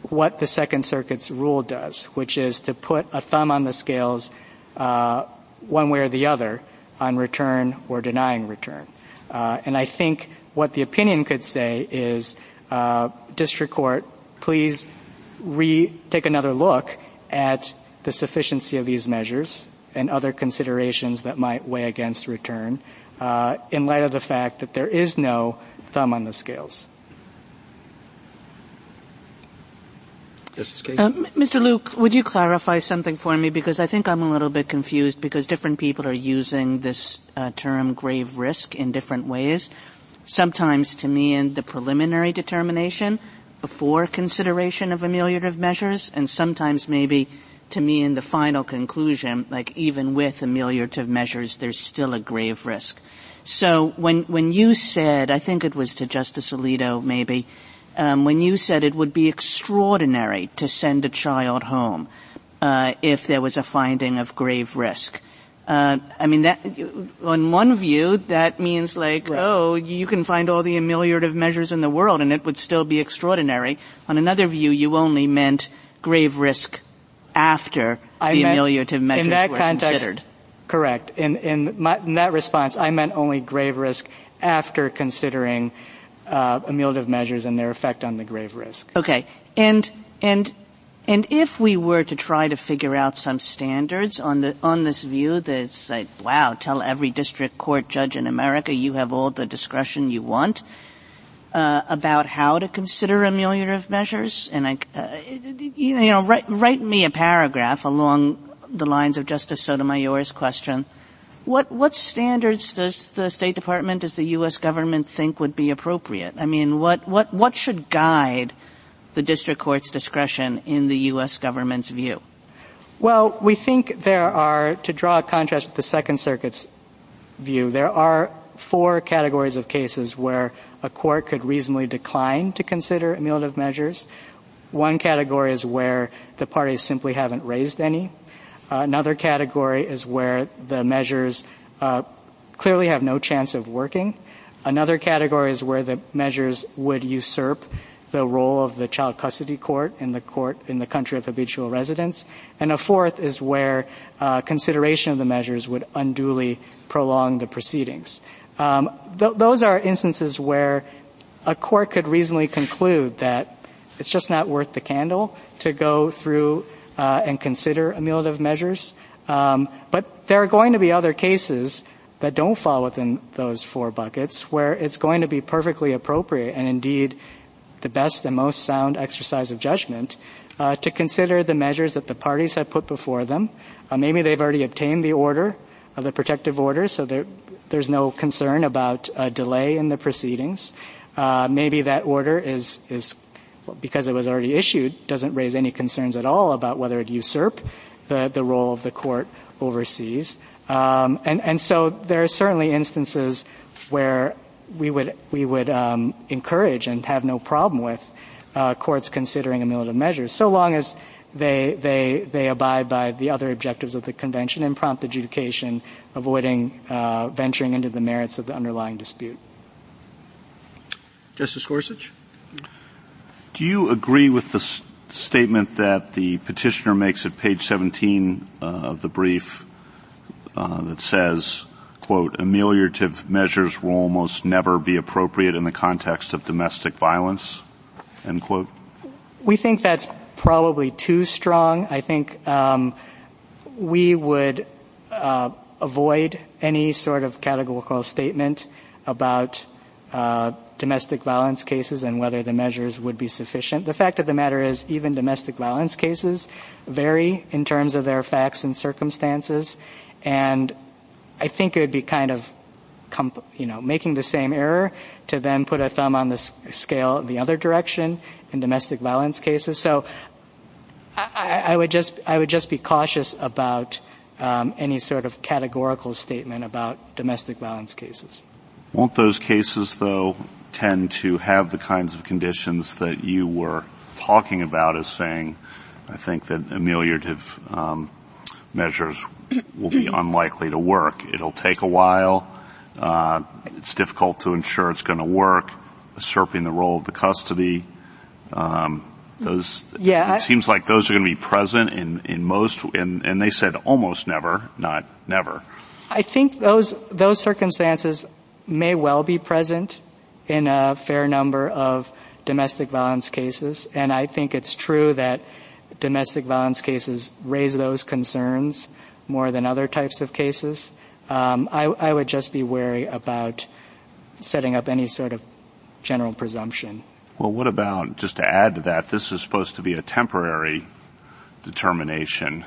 what the Second Circuit's rule does, which is to put a thumb on the scales uh, one way or the other on return or denying return. Uh, and I think what the opinion could say is, uh, district court, please take another look at the sufficiency of these measures and other considerations that might weigh against return uh, in light of the fact that there is no thumb on the scales. Justice Kagan? Uh, Mr. Liu, would you clarify something for me? Because I think I'm a little bit confused because different people are using this uh, term grave risk in different ways. Sometimes to me in the preliminary determination before consideration of ameliorative measures and sometimes maybe to me in the final conclusion, like even with ameliorative measures, there's still a grave risk. So when, when you said, I think it was to Justice Alito maybe, um, when you said it would be extraordinary to send a child home uh, if there was a finding of grave risk. Uh, I mean, that on one view, that means like, right. oh, you can find all the ameliorative measures in the world, and it would still be extraordinary. On another view, you only meant grave risk after I the ameliorative measures were context, considered. Correct. In, in, my, in, that response, I meant only grave risk after considering uh, ameliorative measures and their effect on the grave risk. Okay. And and and if we were to try to figure out some standards on the on this view that's like, wow, tell every district court judge in America you have all the discretion you want uh, about how to consider ameliorative measures, and I, uh, you know, write, write me a paragraph along the lines of Justice Sotomayor's question what, what standards does the State Department, does the U.S. government think would be appropriate? I mean, what, what, what should guide the district court's discretion in the U.S. government's view? Well, we think there are, to draw a contrast with the Second Circuit's view, there are four categories of cases where a court could reasonably decline to consider ameliorative measures. One category is where the parties simply haven't raised any. Uh, another category is where the measures uh, clearly have no chance of working. Another category is where the measures would usurp the role of the child custody court in the court in the country of habitual residence. And a fourth is where uh, consideration of the measures would unduly prolong the proceedings. Um, th- those are instances where a court could reasonably conclude that it's just not worth the candle to go through and consider ameliorative measures. Um, but there are going to be other cases that don't fall within those four buckets where it's going to be perfectly appropriate and indeed the best and most sound exercise of judgment uh, to consider the measures that the parties have put before them. Uh, maybe they've already obtained the order, the protective order, so there, there's no concern about a delay in the proceedings. Uh, maybe that order is is because it was already issued, doesn't raise any concerns at all about whether it usurp the, the role of the court overseas. Um, and, and so there are certainly instances where we would, we would um, encourage and have no problem with uh, courts considering ameliorative measures, so long as they, they, they abide by the other objectives of the convention and prompt adjudication, avoiding uh, venturing into the merits of the underlying dispute. Justice Gorsuch? Do you agree with the statement that the petitioner makes at page 17 uh, of the brief uh, that says, quote, ameliorative measures will almost never be appropriate in the context of domestic violence, end quote? We think that's probably too strong. I think um, we would uh, avoid any sort of categorical statement about uh, domestic violence cases and whether the measures would be sufficient. The fact of the matter is even domestic violence cases vary in terms of their facts and circumstances. And I think it would be kind of you know, making the same error to then put a thumb on the scale the other direction in domestic violence cases. So I, I would just I would just be cautious about um, any sort of categorical statement about domestic violence cases. Won't those cases, though, tend to have the kinds of conditions that you were talking about as saying, I think that ameliorative um, measures will be unlikely to work. It'll take a while. Uh, it's difficult to ensure it's going to work. Usurping the role of the custody. Um, those, yeah, it I, seems like those are going to be present in, in most, and, and they said almost never, not never. I think those, those circumstances may well be present in a fair number of domestic violence cases. And I think it's true that domestic violence cases raise those concerns more than other types of cases. Um, I, I, would just be wary about setting up any sort of general presumption. Well, what about, just to add to that, this is supposed to be a temporary determination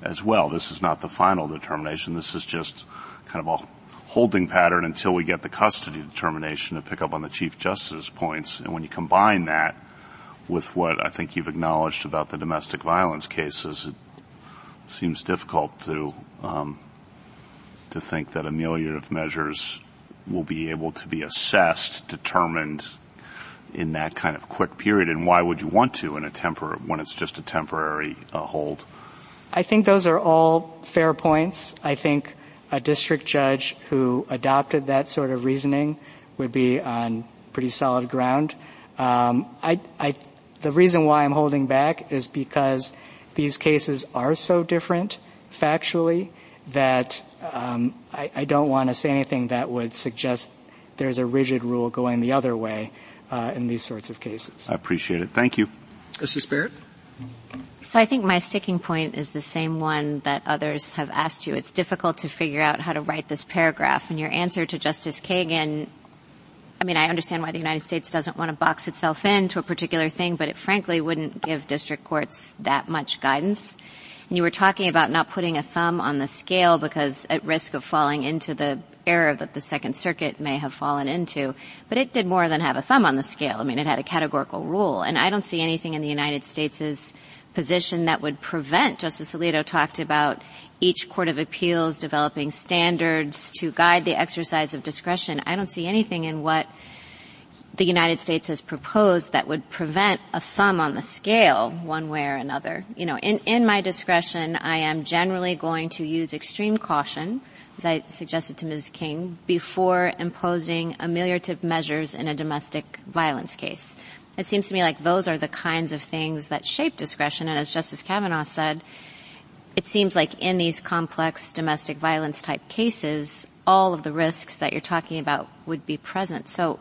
as well. This is not the final determination. This is just kind of holding pattern until we get the custody determination to pick up on the Chief Justice's points. And when you combine that with what I think you've acknowledged about the domestic violence cases, it seems difficult to um, to think that ameliorative measures will be able to be assessed, determined in that kind of quick period. And why would you want to in a when it's just a temporary uh, hold? I think those are all fair points. I think a district judge who adopted that sort of reasoning would be on pretty solid ground. Um, I, I, the reason why I'm holding back is because these cases are so different factually that um, I, I, don't want to say anything that would suggest there's a rigid rule going the other way uh, in these sorts of cases. I appreciate it. Thank you. Justice Barrett? So I think my sticking point is the same one that others have asked you. It's difficult to figure out how to write this paragraph. And your answer to Justice Kagan, I mean, I understand why the United States doesn't want to box itself into a particular thing, but it frankly wouldn't give district courts that much guidance. And you were talking about not putting a thumb on the scale because at risk of falling into the error that the Second Circuit may have fallen into. But it did more than have a thumb on the scale. I mean, it had a categorical rule. And I don't see anything in the United States' position that would prevent, Justice Alito talked about each court of appeals developing standards to guide the exercise of discretion. I don't see anything in what the United States has proposed that would prevent a thumb on the scale one way or another. You know, in, in my discretion, I am generally going to use extreme caution, as I suggested to Ms. King, before imposing ameliorative measures in a domestic violence case. It seems to me like those are the kinds of things that shape discretion. And as Justice Kavanaugh said, it seems like in these complex domestic violence type cases, all of the risks that you're talking about would be present. So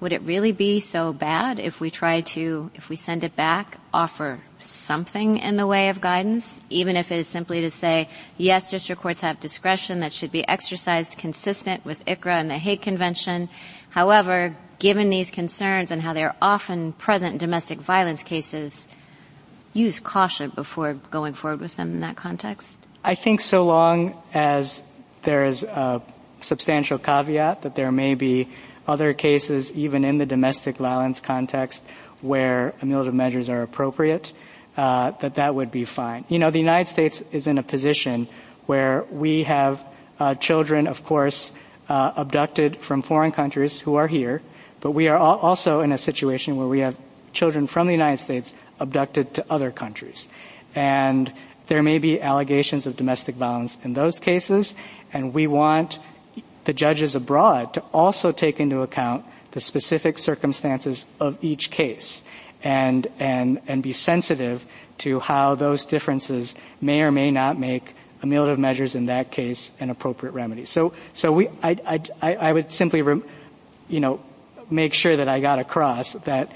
would it really be so bad if we try to, if we send it back, offer something in the way of guidance, even if it is simply to say, yes, district courts have discretion that should be exercised consistent with ICARA and the Hague Convention. However, given these concerns and how they're often present in domestic violence cases, use caution before going forward with them in that context? I think so long as there is a substantial caveat that there may be other cases, even in the domestic violence context, where ameliorative measures are appropriate, uh, that that would be fine. You know, the United States is in a position where we have uh, children, of course, uh, abducted from foreign countries who are here, but we are also in a situation where we have children from the United States abducted to other countries. And there may be allegations of domestic violence in those cases, and we want the judges abroad to also take into account the specific circumstances of each case and, and, and be sensitive to how those differences may or may not make ameliorative measures in that case an appropriate remedy. So, so we, I, I, I would simply, you know, make sure that I got across that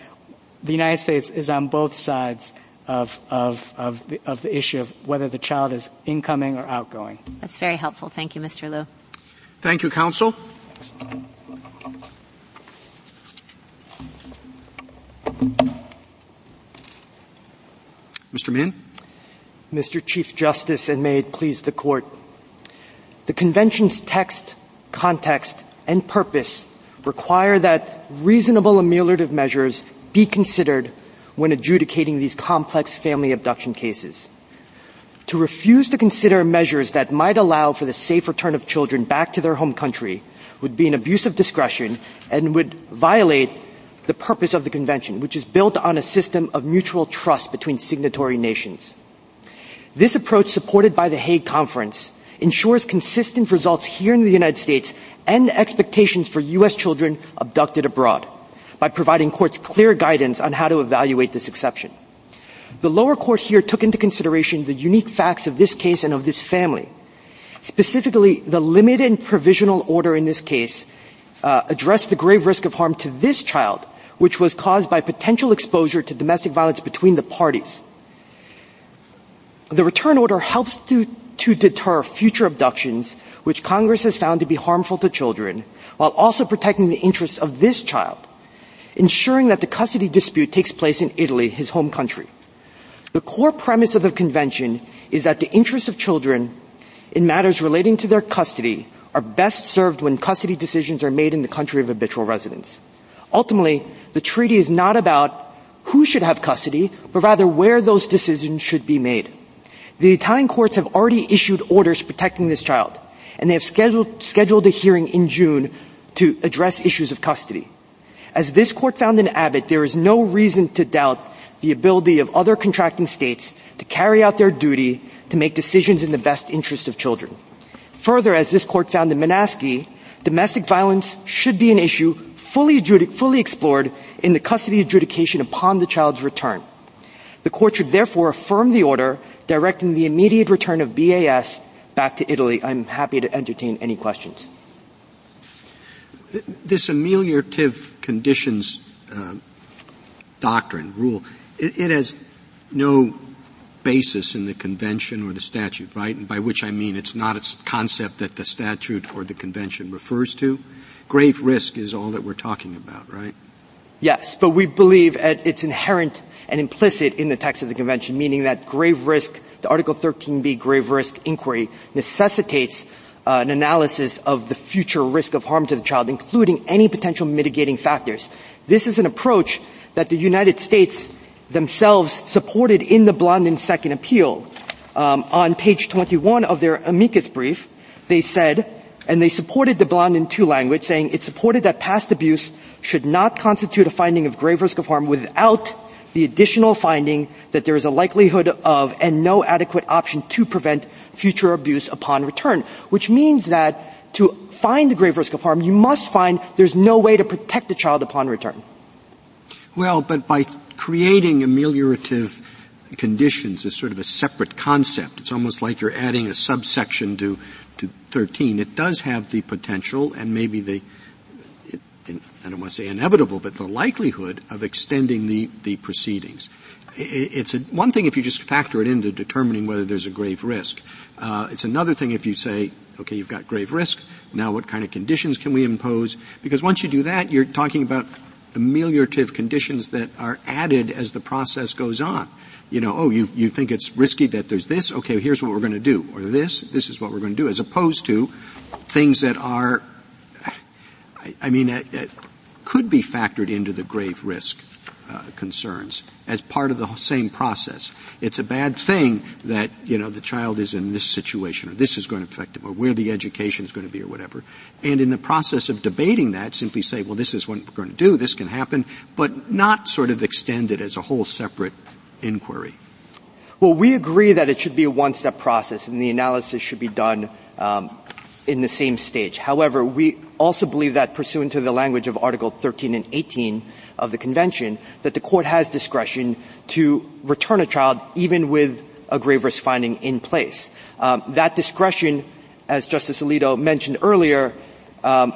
the United States is on both sides of, of, of, the, of the issue of whether the child is incoming or outgoing. That's very helpful. Thank you, Mr. Liu. Thank you, counsel. Mr. Min? Mr. Chief Justice, and may it please the court. The convention's text, context, and purpose require that reasonable ameliorative measures be considered when adjudicating these complex family abduction cases. To refuse to consider measures that might allow for the safe return of children back to their home country would be an abuse of discretion and would violate the purpose of the convention, which is built on a system of mutual trust between signatory nations. This approach supported by the Hague Conference ensures consistent results here in the United States and expectations for U.S. children abducted abroad by providing courts clear guidance on how to evaluate this exception. The lower court here took into consideration the unique facts of this case and of this family. Specifically, the limited provisional order in this case uh, addressed the grave risk of harm to this child, which was caused by potential exposure to domestic violence between the parties. The return order helps to, to deter future abductions which Congress has found to be harmful to children, while also protecting the interests of this child. ensuring that the custody dispute takes place in Italy, his home country. The core premise of the convention is that the interests of children in matters relating to their custody are best served when custody decisions are made in the country of habitual residence. Ultimately, the treaty is not about who should have custody, but rather where those decisions should be made. The Italian courts have already issued orders protecting this child, and they have scheduled, scheduled a hearing in June to address issues of custody. As this court found in Abbott, there is no reason to doubt the ability of other contracting states to carry out their duty to make decisions in the best interest of children. Further, as this court found in Monasky, domestic violence should be an issue fully, adjudic- fully explored in the custody adjudication upon the child's return. The court should therefore affirm the order directing the immediate return of BAS back to Italy. I'm happy to entertain any questions. This ameliorative conditions uh, doctrine, rule, it, it has no basis in the convention or the statute, right? And by which I mean it's not a concept that the statute or the convention refers to. Grave risk is all that we're talking about, right? Yes, but we believe it's inherent and implicit in the text of the convention, meaning that grave risk, the Article 13b grave risk inquiry necessitates uh, an analysis of the future risk of harm to the child, including any potential mitigating factors. This is an approach that the United States themselves supported in the Blondin second appeal. Um, on page 21 of their amicus brief, they said, and they supported the Blondin 2 language, saying it supported that past abuse should not constitute a finding of grave risk of harm without the additional finding that there is a likelihood of and no adequate option to prevent future abuse upon return, which means that to find the grave risk of harm, you must find there's no way to protect the child upon return. Well, but by creating ameliorative conditions as sort of a separate concept, it's almost like you're adding a subsection to, to 13. It does have the potential and maybe the, it, I don't want to say inevitable, but the likelihood of extending the, the proceedings. It's a, one thing if you just factor it into determining whether there's a grave risk. Uh, it's another thing if you say, okay, you've got grave risk. Now, what kind of conditions can we impose? Because once you do that, you're talking about ameliorative conditions that are added as the process goes on. You know, oh, you, you think it's risky that there's this? Okay, here's what we're going to do. Or this, this is what we're going to do. As opposed to things that are, I, I mean, it, it could be factored into the grave risk uh, concerns as part of the same process. It's a bad thing that, you know, the child is in this situation or this is going to affect him or where the education is going to be or whatever. And in the process of debating that, simply say, well, this is what we're going to do, this can happen, but not sort of extend it as a whole separate inquiry. Well, we agree that it should be a one-step process and the analysis should be done um, in the same stage. However, we also believe that pursuant to the language of Article 13 and 18 of the Convention, that the court has discretion to return a child even with a grave risk finding in place. Um, that discretion, as Justice Alito mentioned earlier, um,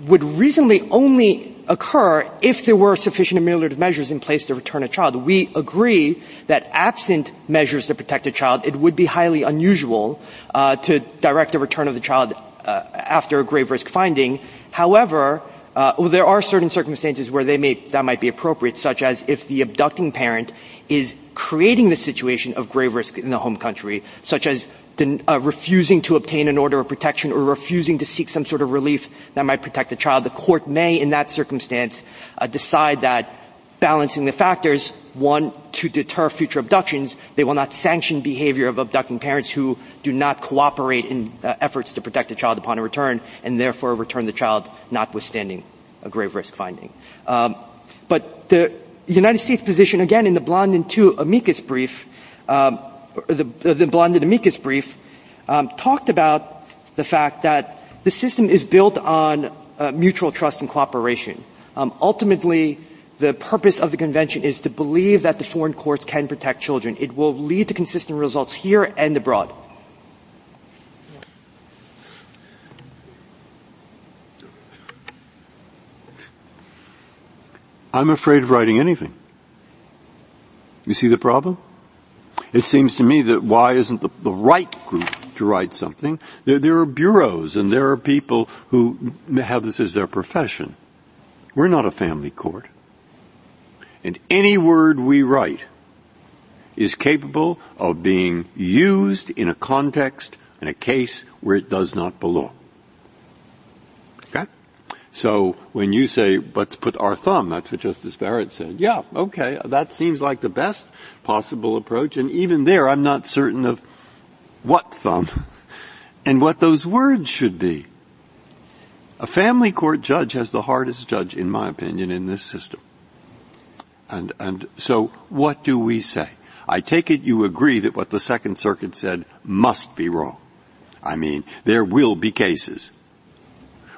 would reasonably only occur if there were sufficient ameliorative measures in place to return a child. We agree that absent measures to protect a child, it would be highly unusual uh, to direct a return of the child after a grave risk finding. However, uh, there are certain circumstances where they may that might be appropriate, such as if the abducting parent is creating the situation of grave risk in the home country, such as uh, refusing to obtain an order of protection or refusing to seek some sort of relief that might protect the child, the court may, in that circumstance, uh, decide that balancing the factors, one, to deter future abductions, they will not sanction behavior of abducting parents who do not cooperate in uh, efforts to protect the child upon a return, and therefore return the child notwithstanding a grave risk finding. Um, but the United States position, again, in the Blondin II amicus brief, um, the, the Blondin amicus brief um, talked about the fact that the system is built on uh, mutual trust and cooperation. Um, ultimately, the purpose of the convention is to believe that the foreign courts can protect children. It will lead to consistent results here and abroad. I'm afraid of writing anything. You see the problem? It seems to me that why isn't the, the right group to write something? There, there are bureaus and there are people who have this as their profession. We're not a family court. And any word we write is capable of being used in a context, in a case where it does not belong. Okay? So when you say, let's put our thumb, that's what Justice Barrett said. Yeah, okay, that seems like the best possible approach. And even there, I'm not certain of what thumb <laughs> and what those words should be. A family court judge has the hardest judge, in my opinion, in this system. And, and so what do we say? I take it you agree that what the Second Circuit said must be wrong. I mean, there will be cases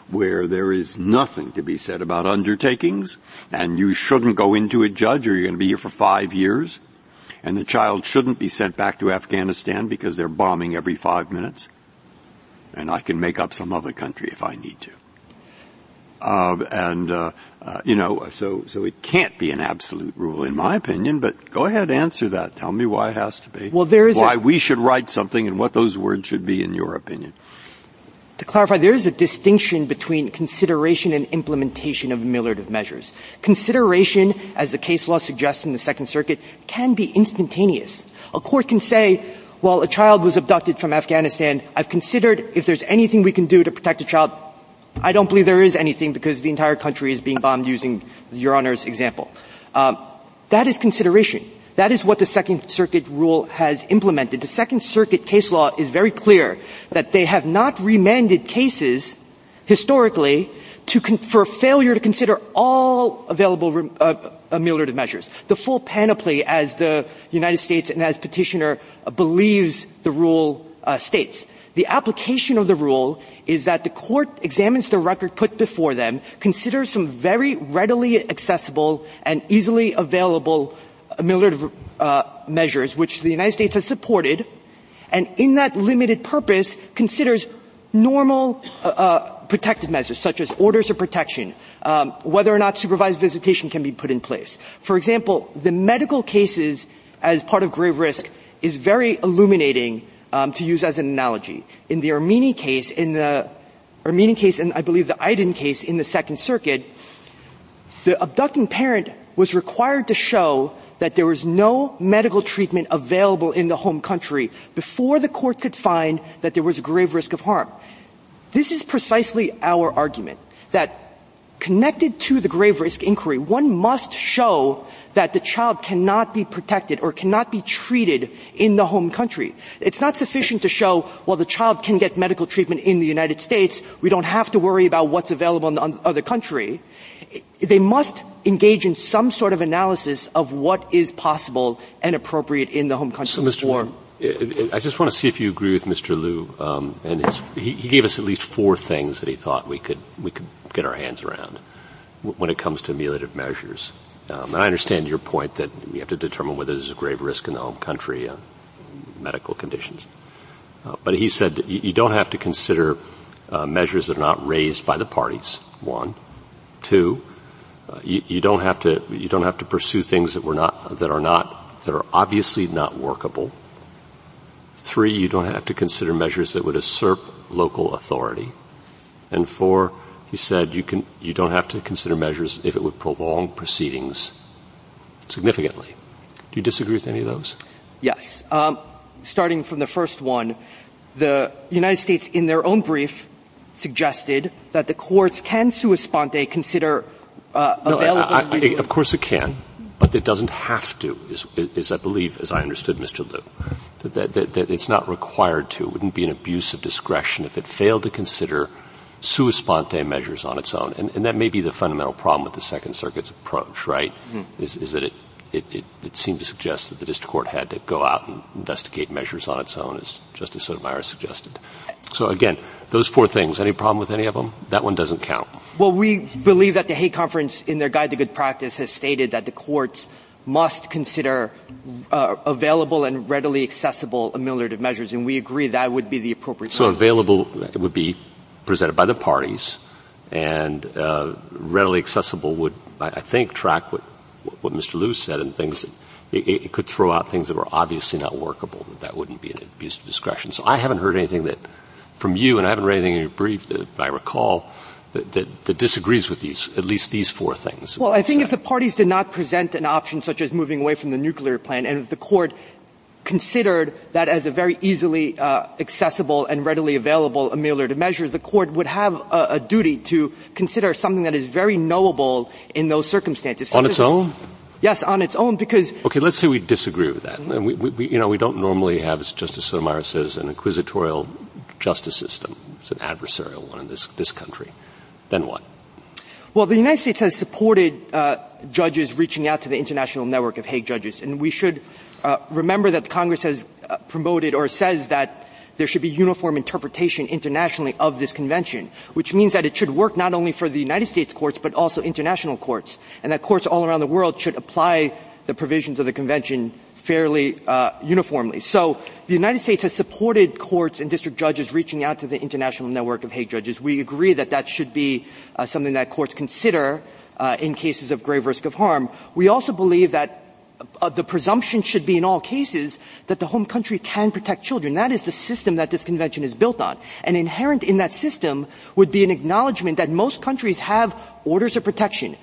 where there is nothing to be said about undertakings and you shouldn't go into a judge or you're going to be here for five years and the child shouldn't be sent back to Afghanistan because they're bombing every five minutes. And I can make up some other country if I need to. Uh, and uh, uh, you know, so so it can't be an absolute rule, in my opinion. But go ahead, answer that. Tell me why it has to be. Well, there is why a, we should write something and what those words should be, in your opinion. To clarify, there is a distinction between consideration and implementation of ameliorative measures. Consideration, as the case law suggests in the Second Circuit, can be instantaneous. A court can say, well, a child was abducted from Afghanistan. I've considered if there's anything we can do to protect a child. I don't believe there is anything because the entire country is being bombed using Your Honor's example. Um, that is consideration. That is what the Second Circuit rule has implemented. The Second Circuit case law is very clear that they have not remanded cases historically to con- for failure to consider all available uh, ameliorative measures. The full panoply as the United States and as petitioner uh, believes the rule uh, states. The application of the rule is that the court examines the record put before them, considers some very readily accessible and easily available ameliorative uh, measures, which the United States has supported, and in that limited purpose considers normal uh, uh, protective measures such as orders of protection, um, whether or not supervised visitation can be put in place. For example, the medical cases as part of grave risk is very illuminating um, to use as an analogy. In the Ermini case, in the Armenian case, and I believe the Aydin case in the Second Circuit, the abducting parent was required to show that there was no medical treatment available in the home country before the court could find that there was a grave risk of harm. This is precisely our argument, that connected to the grave risk inquiry, one must show that the child cannot be protected or cannot be treated in the home country. It's not sufficient to show, well, the child can get medical treatment in the United States. We don't have to worry about what's available in the other country. They must engage in some sort of analysis of what is possible and appropriate in the home country. So, Mr. I just want to see if you agree with Mr. Liu. Um, and his, he, he, gave us at least four things that he thought we could we could get our hands around when it comes to ameliorative measures. Um, and I understand your point that we have to determine whether there's a grave risk in the home country, uh, medical conditions. Uh, but he said you, you, don't have to consider uh, measures that are not raised by the parties. One, two, uh, you, you, don't have to you don't have to pursue things that were not that are not that are obviously not workable. Three, you don't have to consider measures that would usurp local authority. And four, he said you can, you don't have to consider measures if it would prolong proceedings significantly. Do you disagree with any of those? Yes. Um, starting from the first one, the United States in their own brief suggested that the courts can sua sponte consider uh, no, available. I, I, of course it can, but it doesn't have to, is, is I believe, as I understood Mr. Liu, that, that, that, it's not required to. It wouldn't be an abuse of discretion if it failed to consider sua sponte measures on its own. And, and, that may be the fundamental problem with the Second Circuit's approach, right? Mm-hmm. Is, is, that it, it, it, it, seemed to suggest that the district court had to go out and investigate measures on its own, as Justice Sotomayor suggested. So again, those four things, any problem with any of them? That one doesn't count. Well, we believe that the Hague Conference, in their Guide to Good Practice, has stated that the courts must consider uh, available and readily accessible ameliorative measures, and we agree that would be the appropriate. So available would be presented by the parties and uh, readily accessible would, I think, track what, what Mr. Liu said and things that it, it, could throw out things that were obviously not workable, that that wouldn't be an abuse of discretion. So I haven't heard anything that, from you, and I haven't read anything in your brief that I recall, that, that, that, disagrees with these, at least these four things. Well, I think if the parties did not present an option such as moving away from the nuclear plan, and if the court considered that as a very easily uh, accessible and readily available ameliorative measure, the court would have a, a, duty to consider something that is very knowable in those circumstances. On its own? Yes, on its own, because okay. Let's say we disagree with that, and we, we, you know, we don't normally have, as Justice Sotomayor says, an inquisitorial justice system. It's an adversarial one in this this country. Then what? Well, the United States has supported uh, judges reaching out to the international network of Hague judges, and we should uh, remember that Congress has uh, promoted or says that there should be uniform interpretation internationally of this convention, which means that it should work not only for the United States courts but also international courts, and that courts all around the world should apply the provisions of the convention fairly uh, uniformly. So the United States has supported courts and district judges reaching out to the international network of Hague judges. We agree that that should be uh, something that courts consider uh, in cases of grave risk of harm. We also believe that uh, the presumption should be in all cases that the home country can protect children. That is the system that this convention is built on. And inherent in that system would be an acknowledgement that most countries have orders of protection,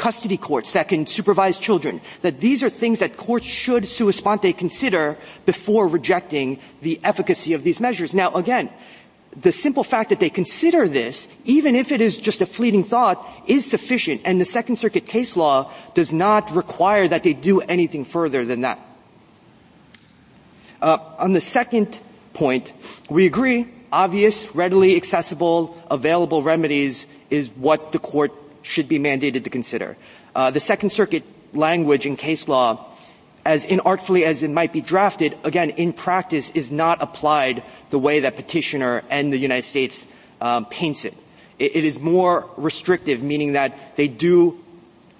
custody courts that can supervise children, that these are things that courts should sua sponte consider before rejecting the efficacy of these measures. Now again, the simple fact that they consider this, even if it is just a fleeting thought, is sufficient, and the Second Circuit case law does not require that they do anything further than that. Uh, on the second point, we agree obvious, readily accessible, available remedies is what the court should be mandated to consider. Uh, the Second Circuit language in case law as inartfully as it might be drafted, again, in practice is not applied the way that petitioner and the United States um, paints it. it. It is more restrictive, meaning that they do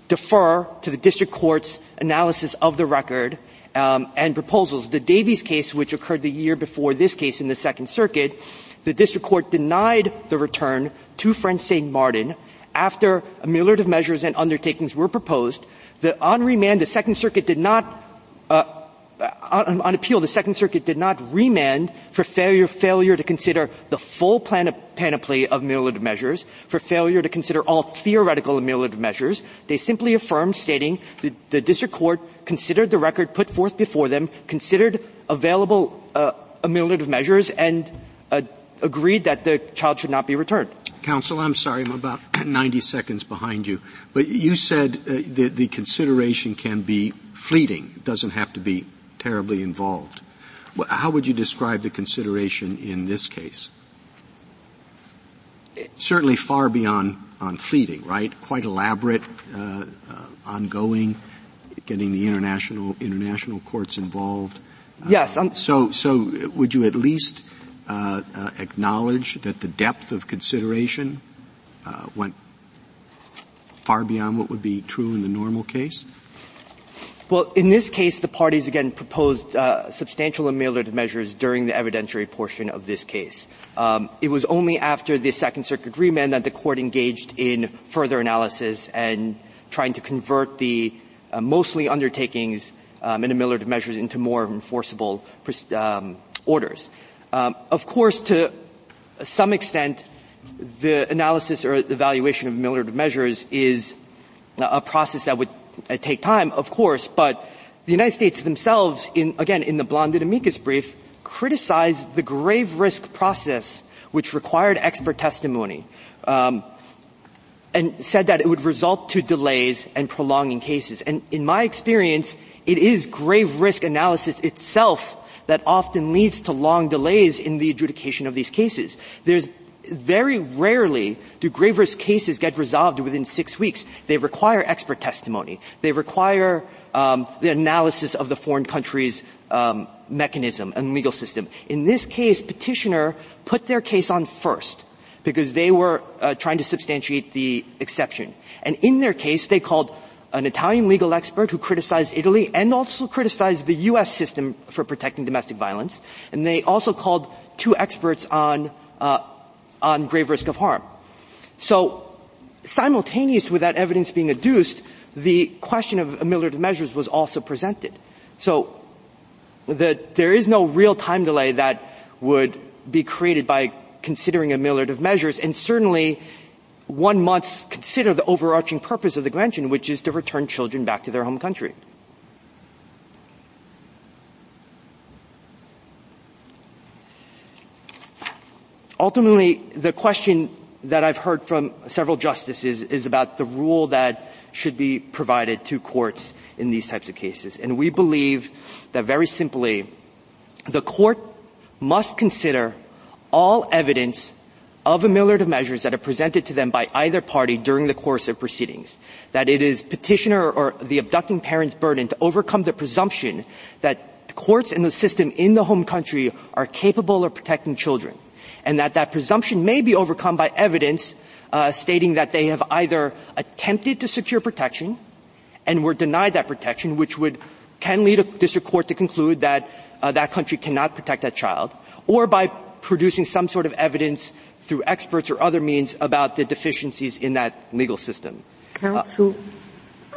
defer to the district court's analysis of the record um, and proposals. The Davies case, which occurred the year before this case in the Second Circuit, the district court denied the return to French St. Martin after ameliorative measures and undertakings were proposed. The on remand, the Second Circuit did not uh, on, on, appeal, the Second Circuit did not remand for failure, failure to consider the full plan, panoply of ameliorative measures, for failure to consider all theoretical ameliorative measures. They simply affirmed, stating that the district court considered the record put forth before them, considered available uh, ameliorative measures, and uh, agreed that the child should not be returned. Counsel, I'm sorry, I'm about <clears throat> 90 seconds behind you, but you said uh, the, the consideration can be fleeting. It doesn't have to be terribly involved. How would you describe the consideration in this case? Certainly far beyond on fleeting, right? Quite elaborate, uh, uh, ongoing, getting the international international courts involved. Yes. Um, so, so would you at least acknowledge that the depth of consideration uh, went far beyond what would be true in the normal case? Well, in this case, the parties again proposed uh, substantial ameliorative measures during the evidentiary portion of this case. Um, it was only after the Second Circuit remand that the court engaged in further analysis and trying to convert the uh, mostly undertakings um, and ameliorative measures into more enforceable um, orders. Um, of course, to some extent, the analysis or the evaluation of ameliorative measures is a process that would uh, take time, of course, but the United States themselves, in, again, in the Blondin amicus brief, criticized the grave risk process which required expert testimony, um, and said that it would result to delays and prolonging cases. And in my experience, it is grave risk analysis itself that often leads to long delays in the adjudication of these cases. There's very rarely do grave risk cases get resolved within six weeks. They require expert testimony. They require um, the analysis of the foreign country's um, mechanism and legal system. In this case, petitioner put their case on first because they were uh, trying to substantiate the exception. And in their case, they called an Italian legal expert who criticized Italy and also criticized the U.S. system for protecting domestic violence. And they also called two experts on uh, on grave risk of harm. So simultaneous with that evidence being adduced, the question of ameliorative measures was also presented. So the, there is no real time delay that would be created by considering ameliorative measures, and certainly one must consider the overarching purpose of the convention, which is to return children back to their home country. Ultimately, the question that I've heard from several justices is about the rule that should be provided to courts in these types of cases. And we believe that very simply, the court must consider all evidence of ameliorative measures that are presented to them by either party during the course of proceedings. That it is petitioner or the abducting parent's burden to overcome the presumption that courts and the system in the home country are capable of protecting children. And that that presumption may be overcome by evidence uh, stating that they have either attempted to secure protection and were denied that protection, which would can lead a district court to conclude that uh, that country cannot protect that child, or by producing some sort of evidence through experts or other means about the deficiencies in that legal system. Counsel,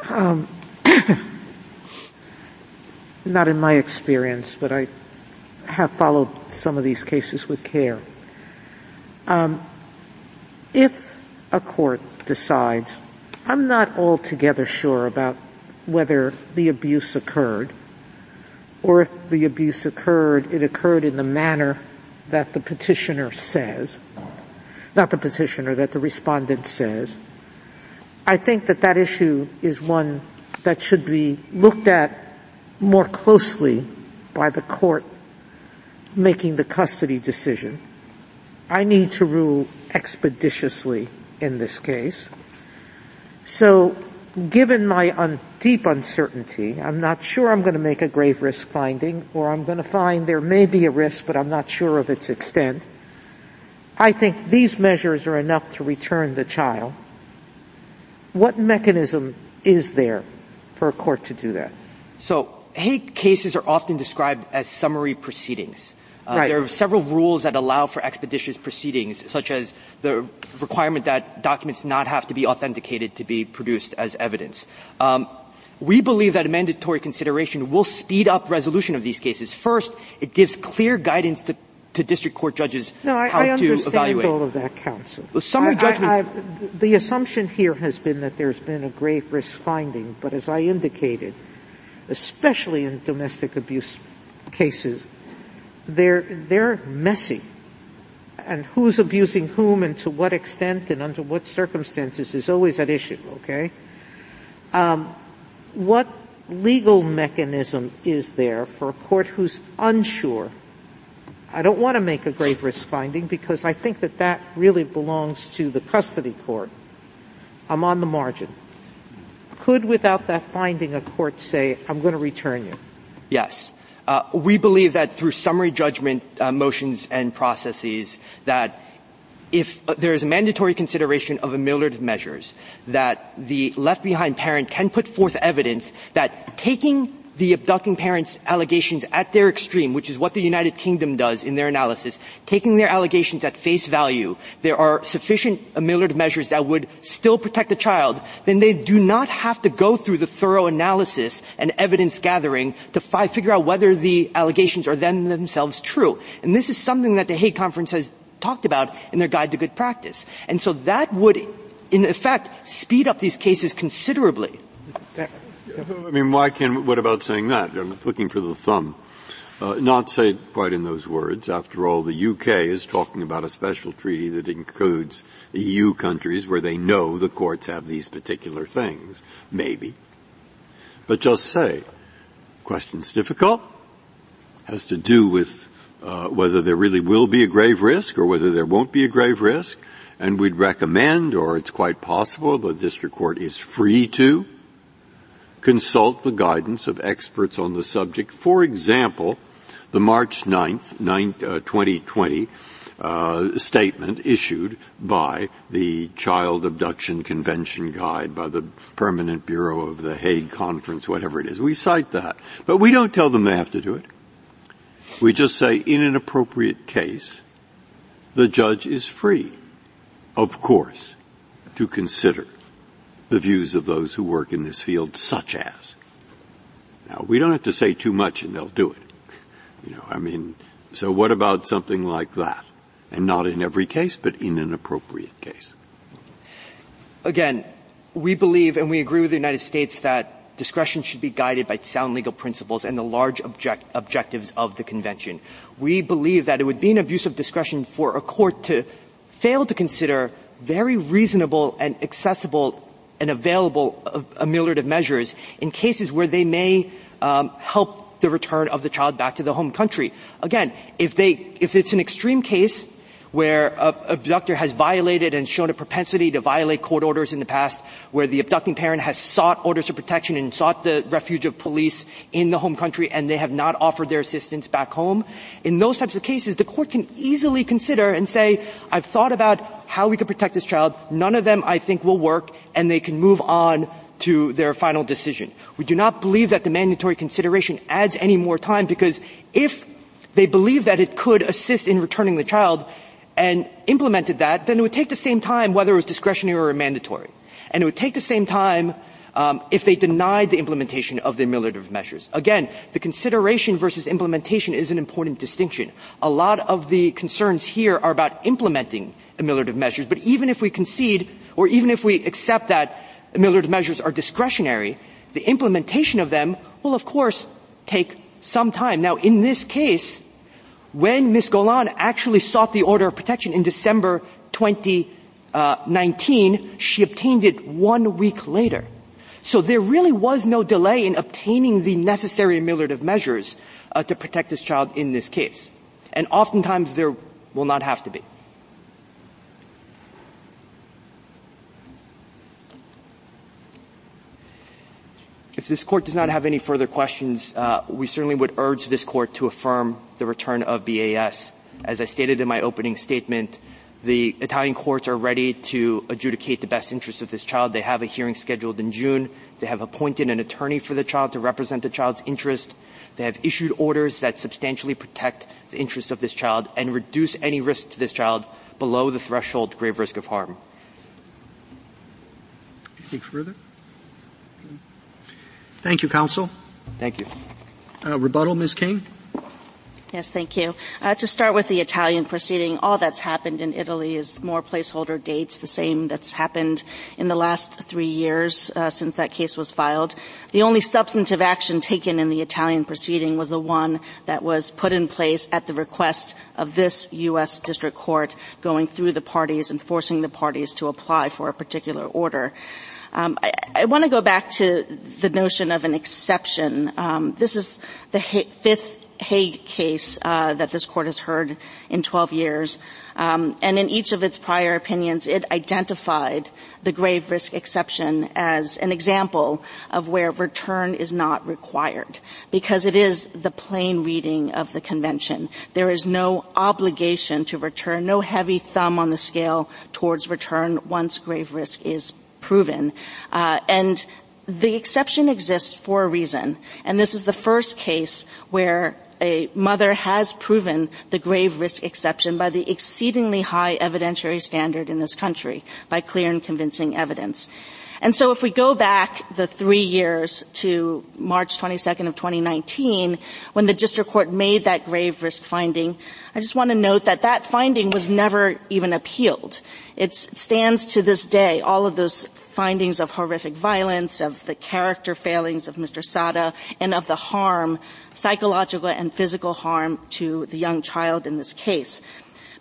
um, <coughs> not in my experience, but I have followed some of these cases with care. Um, if a court decides, I'm not altogether sure about whether the abuse occurred, or if the abuse occurred, it occurred in the manner that the petitioner says, not the petitioner, that the respondent says, I think that that issue is one that should be looked at more closely by the court making the custody decision. I need to rule expeditiously in this case. So given my un- deep uncertainty, I'm not sure I'm going to make a grave risk finding, or I'm going to find there may be a risk, but I'm not sure of its extent. I think these measures are enough to return the child. What mechanism is there for a court to do that? So, Hague cases are often described as summary proceedings. Uh, right. There are several rules that allow for expeditious proceedings, such as the requirement that documents not have to be authenticated to be produced as evidence. Um, we believe that a mandatory consideration will speed up resolution of these cases. First, it gives clear guidance to, to district court judges no, I, how I to evaluate. all of that, counsel. The summary I, judgment. The assumption here has been that there's been a grave risk finding, but as I indicated, especially in domestic abuse cases, they're, they're messy. And who's abusing whom and to what extent and under what circumstances is always at issue, okay? Um, what legal mechanism is there for a court who's unsure? I don't want to make a grave risk finding because I think that that really belongs to the custody court. I'm on the margin. Could, without that finding, a court say, I'm going to return you? Yes. Uh, we believe that through summary judgment uh, motions and processes that if uh, there is a mandatory consideration of ameliorative measures, that the left behind parent can put forth evidence that taking the abducting parents' allegations at their extreme, which is what the United Kingdom does in their analysis, taking their allegations at face value, there are sufficient ameliorative measures that would still protect the child, then they do not have to go through the thorough analysis and evidence gathering to fi- figure out whether the allegations are then themselves true. And this is something that the Hague Conference has talked about in their Guide to Good Practice. And so that would, in effect, speed up these cases considerably. I mean, why can, what about saying that? I'm looking for the thumb. Uh, not say quite in those words. After all, the UK is talking about a special treaty that includes EU countries where they know the courts have these particular things. Maybe. But just say, question's difficult, has to do with uh, whether there really will be a grave risk or whether there won't be a grave risk, and we'd recommend, or it's quite possible, the district court is free to consult the guidance of experts on the subject. For example, the March 9th, 9, uh, 2020 uh, statement issued by the Child Abduction Convention Guide, by the Permanent Bureau of the Hague Conference, whatever it is. We cite that. But we don't tell them they have to do it. We just say, in an appropriate case, the judge is free, of course, to consider the views of those who work in this field, such as. Now, we don't have to say too much and they'll do it. You know, I mean, so what about something like that? And not in every case, but in an appropriate case. again, we believe and we agree with the United States that discretion should be guided by sound legal principles and the large object- objectives of the convention. We believe that it would be an abuse of discretion for a court to fail to consider very reasonable and accessible and available ameliorative measures in cases where they may um, help the return of the child back to the home country. Again, if they, if it's an extreme case where a abductor has violated and shown a propensity to violate court orders in the past, where the abducting parent has sought orders of protection and sought the refuge of police in the home country and they have not offered their assistance back home. In those types of cases, the court can easily consider and say, I've thought about how we can protect this child. None of them I think will work and they can move on to their final decision. We do not believe that the mandatory consideration adds any more time because if they believe that it could assist in returning the child, and implemented that, then it would take the same time whether it was discretionary or mandatory. And it would take the same time um, if they denied the implementation of the ameliorative measures. Again, the consideration versus implementation is an important distinction. A lot of the concerns here are about implementing ameliorative measures, but even if we concede, or even if we accept that ameliorative measures are discretionary, the implementation of them will of course take some time. Now in this case, when Ms. Golan actually sought the order of protection in December 2019, she obtained it one week later. So there really was no delay in obtaining the necessary ameliorative measures uh, to protect this child in this case. And oftentimes there will not have to be. If this court does not have any further questions, uh, we certainly would urge this court to affirm the return of BAS. As I stated in my opening statement, the Italian courts are ready to adjudicate the best interests of this child. They have a hearing scheduled in June. They have appointed an attorney for the child to represent the child's interest. They have issued orders that substantially protect the interests of this child and reduce any risk to this child below the threshold grave risk of harm. Anything further? Thank you, counsel. Thank you. Uh, rebuttal, Ms. King. Yes, thank you. Uh, to start with the Italian proceeding, all that's happened in Italy is more placeholder dates, the same that's happened in the last three years uh, since that case was filed. The only substantive action taken in the Italian proceeding was the one that was put in place at the request of this U.S. District Court, going through the parties and forcing the parties to apply for a particular order. Um, I, I want to go back to the notion of an exception. Um, this is the ha- fifth Hague case uh, that this court has heard in 12 years. Um, and in each of its prior opinions, it identified the grave risk exception as an example of where return is not required because it is the plain reading of the convention. There is no obligation to return, no heavy thumb on the scale towards return once grave risk is proven. Uh, and the exception exists for a reason, and this is the first case where a mother has proven the grave risk exception by the exceedingly high evidentiary standard in this country by clear and convincing evidence. And so if we go back the three years to March 22nd of 2019, when the district court made that grave risk finding, I just want to note that that finding was never even appealed. It stands to this day, all of those findings of horrific violence, of the character failings of Mr. Saada, and of the harm, psychological and physical harm to the young child in this case.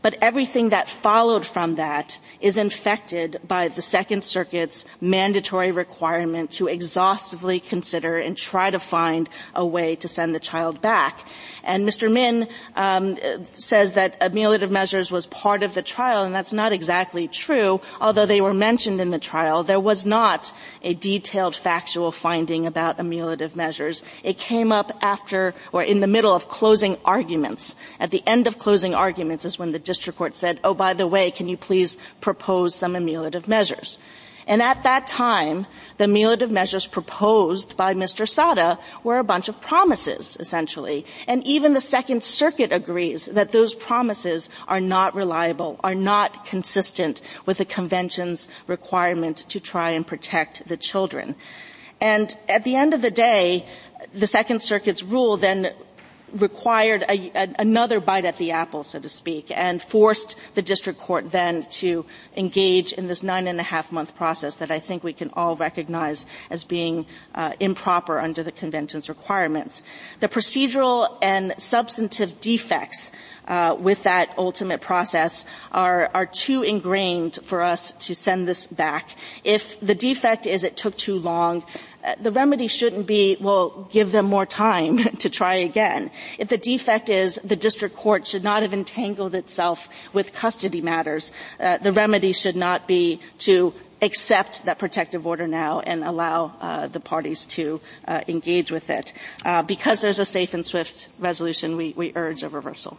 But everything that followed from that is infected by the Second Circuit's mandatory requirement to exhaustively consider and try to find a way to send the child back. And Mr. Min um, says that ameliorative measures was part of the trial, and that's not exactly true. Although they were mentioned in the trial, there was not a detailed factual finding about ameliorative measures. It came up after or in the middle of closing arguments. At the end of closing arguments is when the district court said, "Oh, by the way, can you please?" propose some ameliorative measures. And at that time, the ameliorative measures proposed by Mr. Saada were a bunch of promises, essentially. And even the Second Circuit agrees that those promises are not reliable, are not consistent with the Convention's requirement to try and protect the children. And at the end of the day, the Second Circuit's rule then required a, another bite at the apple, so to speak, and forced the district court then to engage in this nine and a half month process that I think we can all recognize as being uh, improper under the convention's requirements. The procedural and substantive defects uh, with that ultimate process are, are too ingrained for us to send this back. If the defect is it took too long, uh, the remedy shouldn't be, well, give them more time <laughs> to try again. If the defect is the district court should not have entangled itself with custody matters, uh, the remedy should not be to accept that protective order now and allow uh, the parties to uh, engage with it. Uh, because there's a safe and swift resolution, we, we urge a reversal.